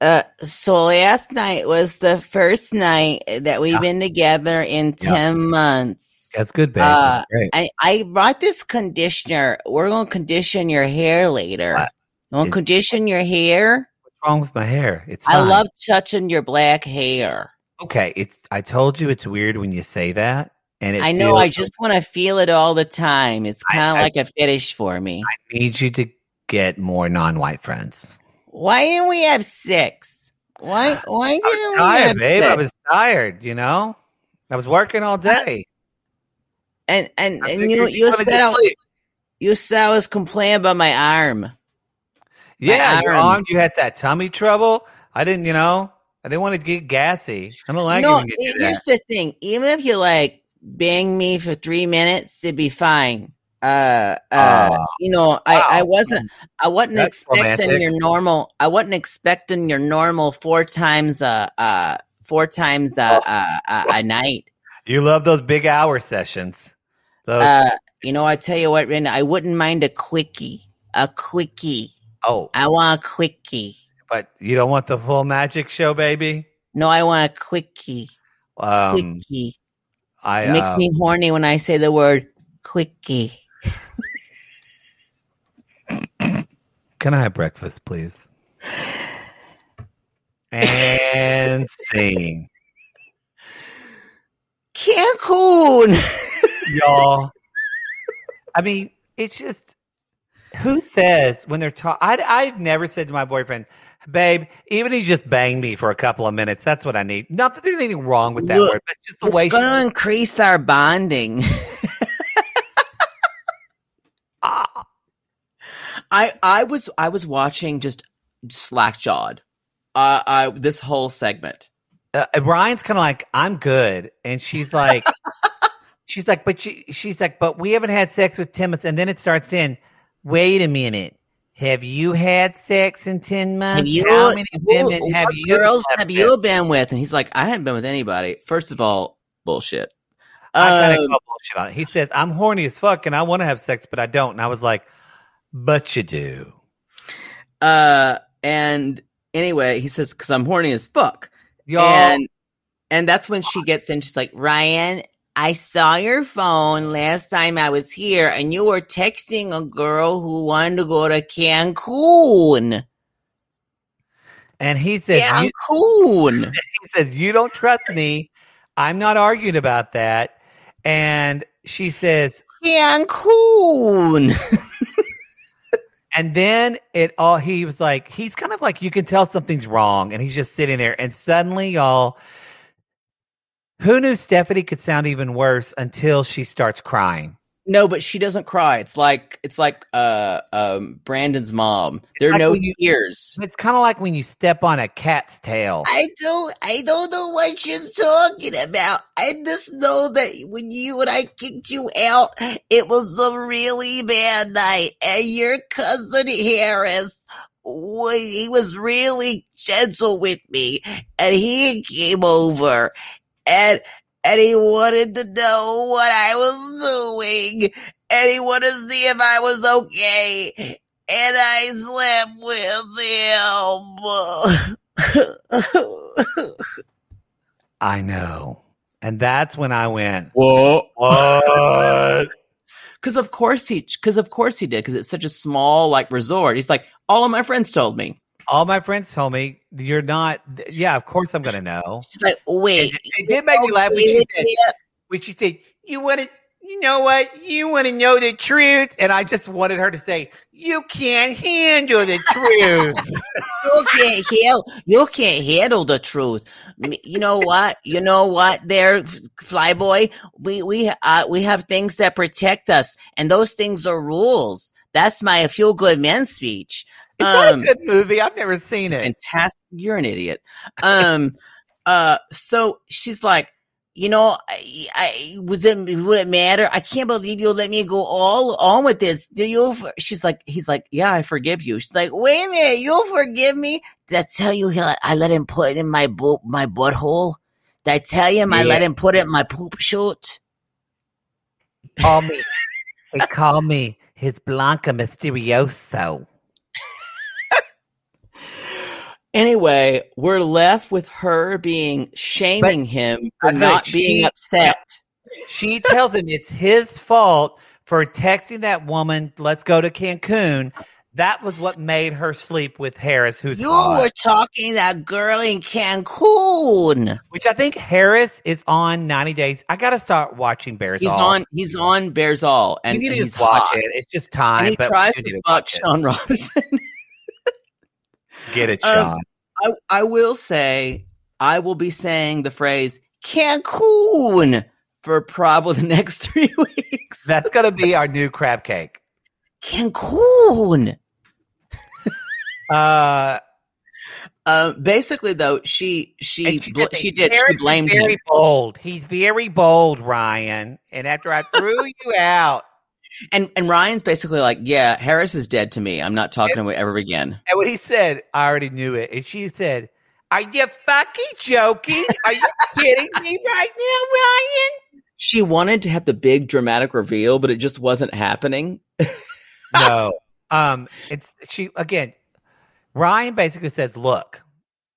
[SPEAKER 2] Uh, so last night was the first night that we've
[SPEAKER 1] Yeah.
[SPEAKER 2] been together in
[SPEAKER 1] Yeah.
[SPEAKER 2] 10 months.
[SPEAKER 1] That's good, babe.
[SPEAKER 2] Uh. I, I brought this conditioner. We're going to condition your hair later.
[SPEAKER 1] What?
[SPEAKER 2] You want to condition your hair?
[SPEAKER 1] What's wrong with my hair? It's
[SPEAKER 2] I love touching your black hair.
[SPEAKER 1] Okay, it's. I told you it's weird when you say that, and it
[SPEAKER 2] I know. I just want to feel it all the time. It's kind of like a fetish for me.
[SPEAKER 1] I need you to get more non-white friends.
[SPEAKER 2] Why didn't we have sex? Why? Why didn't
[SPEAKER 1] I was
[SPEAKER 2] we have
[SPEAKER 1] tired, babe. I was tired. You know, I was working all day.
[SPEAKER 2] and and,
[SPEAKER 1] I
[SPEAKER 2] and you
[SPEAKER 1] you
[SPEAKER 2] said I, was- you said I was complaining about my arm.
[SPEAKER 1] Yeah, your
[SPEAKER 2] arm.
[SPEAKER 1] arm. You had that tummy trouble. I didn't. You know, I didn't want to get gassy. I don't like
[SPEAKER 2] no,
[SPEAKER 1] it when you do that.
[SPEAKER 2] here's the thing. Even if you like bang me for three minutes, it'd be fine. Uh, uh,
[SPEAKER 1] Oh.
[SPEAKER 2] you know, I, I wasn't, I wasn't
[SPEAKER 1] That's
[SPEAKER 2] expecting
[SPEAKER 1] romantic.
[SPEAKER 2] your normal. I wasn't expecting your normal four times, uh, uh, four times uh, uh, uh, a night.
[SPEAKER 1] You love those big hour sessions. Those.
[SPEAKER 2] Uh, you know, I tell you what, Brenda, I wouldn't mind a quickie, a quickie.
[SPEAKER 1] oh,
[SPEAKER 2] I want a quickie.
[SPEAKER 1] but you don't want the full magic show, baby.
[SPEAKER 2] No, I want a quickie,
[SPEAKER 1] Um,
[SPEAKER 2] quickie.
[SPEAKER 1] I
[SPEAKER 2] It makes me um, horny when I say the word quickie.
[SPEAKER 1] Can I have breakfast, please? And sing,
[SPEAKER 2] Cancun.
[SPEAKER 1] y'all. I mean, it's just who says when they're talking. I've never said to my boyfriend, "Babe, even if you just bang me for a couple of minutes, that's what I need." Not that there's anything wrong with that
[SPEAKER 2] Look,
[SPEAKER 1] word, but it's just the
[SPEAKER 2] it's
[SPEAKER 1] way.
[SPEAKER 2] going to increase our bonding.
[SPEAKER 1] Ah,
[SPEAKER 2] I I was I was watching just slack jawed. Uh, I this whole segment.
[SPEAKER 1] uh, Ryan's kind of like, "I'm good," and she's like, "She's like, but she, she's like, but we haven't had sex with ten months," and then it starts in. Wait a minute. Have you had sex in ten months?
[SPEAKER 2] Have you?
[SPEAKER 1] How many
[SPEAKER 2] who-
[SPEAKER 1] women have you
[SPEAKER 2] girls have
[SPEAKER 1] with?
[SPEAKER 2] you been with? And he's like, I haven't been with anybody. First of all, bullshit.
[SPEAKER 1] I
[SPEAKER 2] Um,
[SPEAKER 1] call bullshit on it. He says, I'm horny as fuck and I want to have sex, but I don't. And I was like, but you do.
[SPEAKER 2] uh, and anyway, he says, "Cause I'm horny as fuck."
[SPEAKER 1] Y'all,
[SPEAKER 2] And and that's when she gets in. She's like, Ryan, I saw your phone last time I was here, and you were texting a girl who wanted to go to Cancun.
[SPEAKER 1] and he you,
[SPEAKER 2] Cancun.
[SPEAKER 1] he says, you don't trust me. I'm not arguing about that. And she says,
[SPEAKER 2] Cancun.
[SPEAKER 1] and then it all, he was like, he's kind of like, you can tell something's wrong. And he's just sitting there. And suddenly, y'all, who knew Stephanie could sound even worse until she starts crying?
[SPEAKER 2] No, but she doesn't cry. It's like it's like uh um Brandon's mom. There are
[SPEAKER 1] like
[SPEAKER 2] no
[SPEAKER 1] you-
[SPEAKER 2] tears.
[SPEAKER 1] It's kind of like when you step on a cat's tail.
[SPEAKER 6] I don't I don't know what she's talking about. I just know that when you and I kicked you out, it was a really bad night. And your cousin Harris he was really gentle with me and he came over and and he wanted to know what I was doing and he wanted to see if I was okay and I slept with him.
[SPEAKER 1] I know. And that's when I went,
[SPEAKER 2] Whoa.
[SPEAKER 1] what?
[SPEAKER 2] Because of course he, because of course he did. Because it's such a small like resort. He's like, all of my friends told me.
[SPEAKER 1] All my friends told me you're not. Yeah, of course I'm gonna know.
[SPEAKER 6] She's like, wait.
[SPEAKER 1] It, it did make me laugh when she said, when she said, "You want to, you know what? You want to know the truth," and I just wanted her to say, "You can't handle the truth."
[SPEAKER 6] you can't handle you can't handle the truth. You know what? You know what? There, Flyboy. We we uh, we have things that protect us, and those things are rules. That's my feel good man speech.
[SPEAKER 1] Is that
[SPEAKER 6] Um,
[SPEAKER 1] a good movie? I've never seen it.
[SPEAKER 2] Fantastic. You're an idiot. Um. uh. So she's like,
[SPEAKER 6] you know, I, I was it would it matter? I can't believe you'll let me go all on with this. Do you?
[SPEAKER 2] she's like, he's like, yeah, I forgive you. She's like,
[SPEAKER 6] Like, wait a minute, you'll forgive me? Did I tell you he- I let him put it in my bo- my butthole? Did I tell him I let him put it in my poop chute?
[SPEAKER 1] call me. He called me his Blanca Mysterioso.
[SPEAKER 2] Anyway, we're left with her being shaming him for
[SPEAKER 1] I was gonna-
[SPEAKER 2] not being upset.
[SPEAKER 1] She tells him it's his fault for texting that woman, let's go to Cancun. That was what made her sleep with Harris, who's
[SPEAKER 6] You were talking that girl in Cancun.
[SPEAKER 1] which I think Harris is on 90 Days. I got to start watching Bears.
[SPEAKER 2] He's
[SPEAKER 1] All.
[SPEAKER 2] on. He's on Bares All, and,
[SPEAKER 1] you need
[SPEAKER 2] and
[SPEAKER 1] to
[SPEAKER 2] he's
[SPEAKER 1] just watch
[SPEAKER 2] hot.
[SPEAKER 1] it. It's just time.
[SPEAKER 2] And he
[SPEAKER 1] but
[SPEAKER 2] tries to
[SPEAKER 1] to
[SPEAKER 2] fuck. Sean Robinson.
[SPEAKER 1] Get it,
[SPEAKER 2] Um,
[SPEAKER 1] Sean.
[SPEAKER 2] I, I will say, I will be saying the phrase Cancun for probably the next three weeks.
[SPEAKER 1] That's going to be our new crab cake.
[SPEAKER 6] Cancun.
[SPEAKER 1] Uh,
[SPEAKER 2] uh, basically, though, she she bl- she did she blamed
[SPEAKER 1] very
[SPEAKER 2] him.
[SPEAKER 1] bold. He's very bold, Ryan. And after I threw you out,
[SPEAKER 2] And and Ryan's basically like, yeah, Harris is dead to me. I'm not talking to him ever again.
[SPEAKER 1] and what he said, I already knew it. And she said, "Are you fucking joking? Are you kidding me right now, Ryan?"
[SPEAKER 2] She wanted to have the big dramatic reveal, but it just wasn't happening.
[SPEAKER 1] no. Um, it's she again. Ryan basically says, "Look,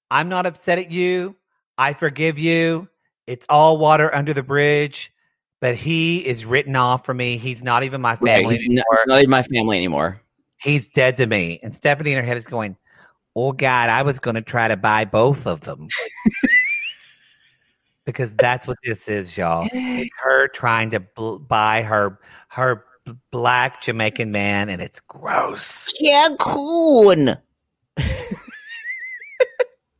[SPEAKER 1] I'm not upset at you. I forgive you. It's all water under the bridge." But he is written off for me. He's not even my
[SPEAKER 2] Right,
[SPEAKER 1] family
[SPEAKER 2] he's
[SPEAKER 1] anymore.
[SPEAKER 2] not, not even my family anymore.
[SPEAKER 1] He's dead to me. And Stephanie in her head is going, "Oh God, I was going to try to buy both of them." because that's what this is, y'all. It's her trying to bl- buy her her b- black Jamaican man, and it's gross.
[SPEAKER 6] Cancun.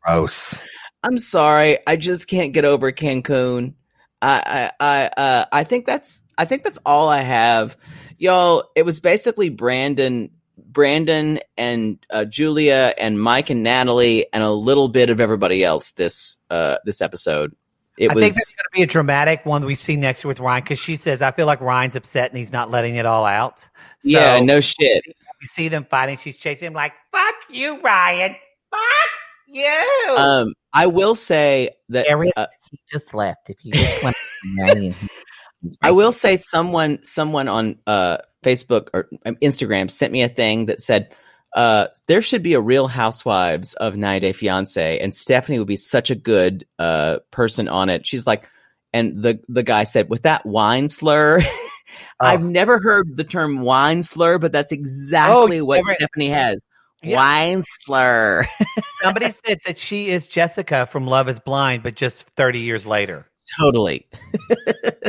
[SPEAKER 1] Gross.
[SPEAKER 2] I'm sorry, I just can't get over Cancun. I I I uh, I think that's I think that's all I have, y'all. It was basically Brandon, Brandon and uh, Julia and Mike and Natalie and a little bit of everybody else this uh this episode. It
[SPEAKER 1] I
[SPEAKER 2] was
[SPEAKER 1] think there's going to be a dramatic one we see next with Ryan because she says, "I feel like Ryan's upset and he's not letting it all out." So
[SPEAKER 2] yeah, no shit.
[SPEAKER 1] we see them fighting. She's chasing him like, "Fuck you, Ryan! Fuck you!"
[SPEAKER 2] Um, I will say that
[SPEAKER 1] Harris,
[SPEAKER 2] uh,
[SPEAKER 1] he just left. If you just want to
[SPEAKER 2] I will say someone someone on uh, Facebook or um, Instagram sent me a thing that said uh, there should be a Real Housewives of 90 Day Fiance, and Stephanie would be such a good uh, person on it. She's like, and the the guy said with that wine slur. I've never heard the term wine slur, but that's exactly
[SPEAKER 1] you
[SPEAKER 2] what Stephanie has.
[SPEAKER 1] Yeah.
[SPEAKER 2] Wine slur.
[SPEAKER 1] Somebody said that she is Jessica from Love Is Blind, but just 30 years later.
[SPEAKER 2] totally.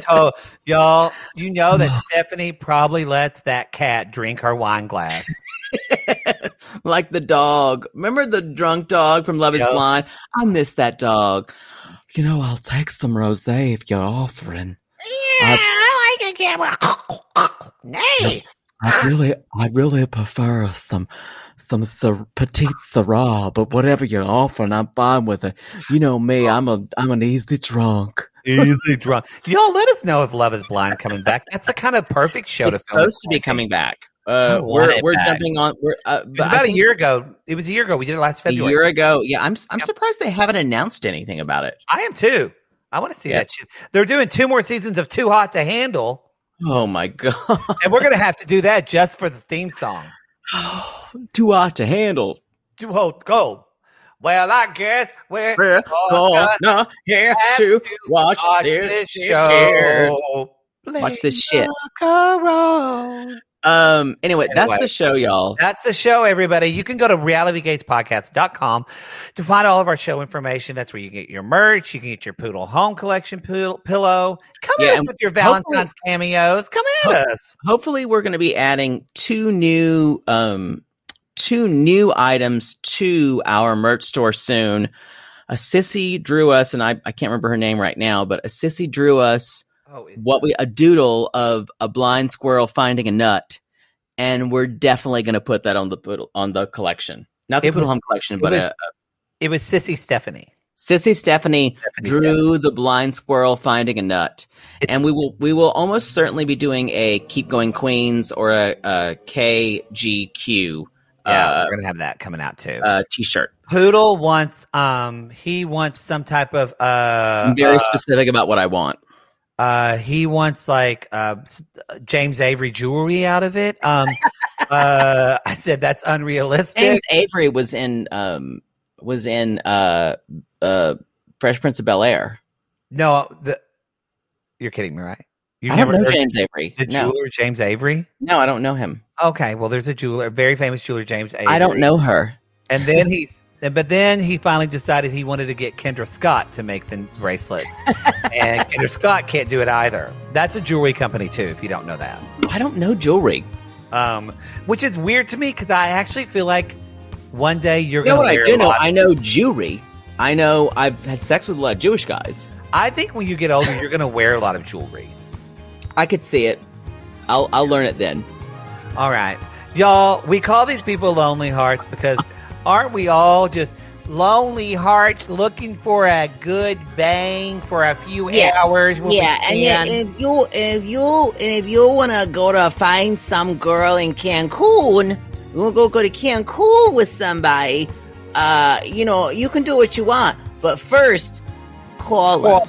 [SPEAKER 1] So, y'all, you know that Stephanie probably lets that cat drink her wine glass.
[SPEAKER 2] like the dog. Remember the drunk dog from Love Is Blind? I miss that dog. You know, I'll take some rosé if you're offering.
[SPEAKER 6] Yeah, I like a camera. Nay,
[SPEAKER 4] I really, I really prefer some, some sir, petite Syrah, but whatever you're offering, I'm fine with it. You know me, I'm a, I'm an easy drunk.
[SPEAKER 1] Easy drunk. Y'all let us know if Love is Blind coming back. That's the kind of perfect show to
[SPEAKER 2] It's
[SPEAKER 1] film.
[SPEAKER 2] supposed to be coming back. Uh, we're we're
[SPEAKER 1] back.
[SPEAKER 2] jumping on. We're uh,
[SPEAKER 1] It was
[SPEAKER 2] but I
[SPEAKER 1] about a year ago. It was a year ago. We did it last February.
[SPEAKER 2] a year ago. Yeah, I'm I'm surprised they haven't announced anything about it.
[SPEAKER 1] I am too. I want to see
[SPEAKER 2] Yeah.
[SPEAKER 1] that shit. They're doing two more seasons of Too Hot to Handle,
[SPEAKER 2] Oh my god,
[SPEAKER 1] and we're gonna have to do that just for the theme song.
[SPEAKER 4] Too hot to handle.
[SPEAKER 1] Well, go. Well, I guess we're
[SPEAKER 2] We're
[SPEAKER 1] gonna
[SPEAKER 2] gonna here
[SPEAKER 1] have
[SPEAKER 2] to
[SPEAKER 1] to
[SPEAKER 2] watch
[SPEAKER 1] watch
[SPEAKER 2] this
[SPEAKER 1] this
[SPEAKER 2] shit.
[SPEAKER 1] show.
[SPEAKER 2] Watch this shit. Um. Anyway, that's the show, y'all.
[SPEAKER 1] That's the show, everybody. You can go to realitygatespodcast.com to find all of our show information. That's where you get your merch. You can get your Poodle Home Collection poodle, pillow. Come
[SPEAKER 2] Yeah,
[SPEAKER 1] at us with your Valentine's cameos. Come at us.
[SPEAKER 2] Hopefully, we're going to be adding two new um two new items to our merch store soon. A sissy drew us, and I I can't remember her name right now, but a sissy drew us
[SPEAKER 1] Oh, it-
[SPEAKER 2] what we a doodle of a blind squirrel finding a nut, and we're definitely going to put that on the on the collection, not the poodle home collection, but
[SPEAKER 1] was-
[SPEAKER 2] a, a
[SPEAKER 1] it was Sissy Stephanie.
[SPEAKER 2] Sissy Stephanie
[SPEAKER 1] Stephanie
[SPEAKER 2] drew the blind squirrel finding a nut,
[SPEAKER 1] It's-
[SPEAKER 2] and we will we will almost certainly be doing a keep going queens or a, a KGQ
[SPEAKER 1] Yeah,
[SPEAKER 2] uh,
[SPEAKER 1] we're gonna have that coming out too.
[SPEAKER 2] uh, t-shirt.
[SPEAKER 1] Poodle wants um he wants some type of uh
[SPEAKER 2] I'm very
[SPEAKER 1] uh,
[SPEAKER 2] specific about what I want.
[SPEAKER 1] Uh he wants like uh James Avery jewelry out of it. Um uh I said that's unrealistic.
[SPEAKER 2] James Avery was in um was in uh uh Fresh Prince of Bel Air.
[SPEAKER 1] no, the you're kidding me, right? You
[SPEAKER 2] I don't know James Avery.
[SPEAKER 1] the
[SPEAKER 2] No,
[SPEAKER 1] jeweler James Avery?
[SPEAKER 2] no, I don't know him.
[SPEAKER 1] Okay, well there's a jeweler, a very famous jeweler James Avery.
[SPEAKER 2] I don't know her.
[SPEAKER 1] And then he's but then he finally decided he wanted to get Kendra Scott to make the bracelets. and Kendra Scott can't do it either. That's a jewelry company too, if you don't know that.
[SPEAKER 2] I don't know jewelry.
[SPEAKER 1] Um, which is weird to me because I actually feel like one day you're
[SPEAKER 2] You know
[SPEAKER 1] going
[SPEAKER 2] what
[SPEAKER 1] to
[SPEAKER 2] I do know? I know jewelry. I know I've had sex with a lot of Jewish guys.
[SPEAKER 1] I think when you get older, you're going to wear a lot of jewelry.
[SPEAKER 2] I could see it. I'll I'll learn it then.
[SPEAKER 1] All right, y'all. We call these people lonely hearts because aren't we all just lonely hearts looking for a good bang for a few
[SPEAKER 6] Yeah.
[SPEAKER 1] hours? When
[SPEAKER 6] yeah,
[SPEAKER 1] we
[SPEAKER 6] and i- if you if you and if you wanna go to find some girl in Cancun, you wanna go go to Cancun with somebody, uh, you know, you can do what you want, but first, call us.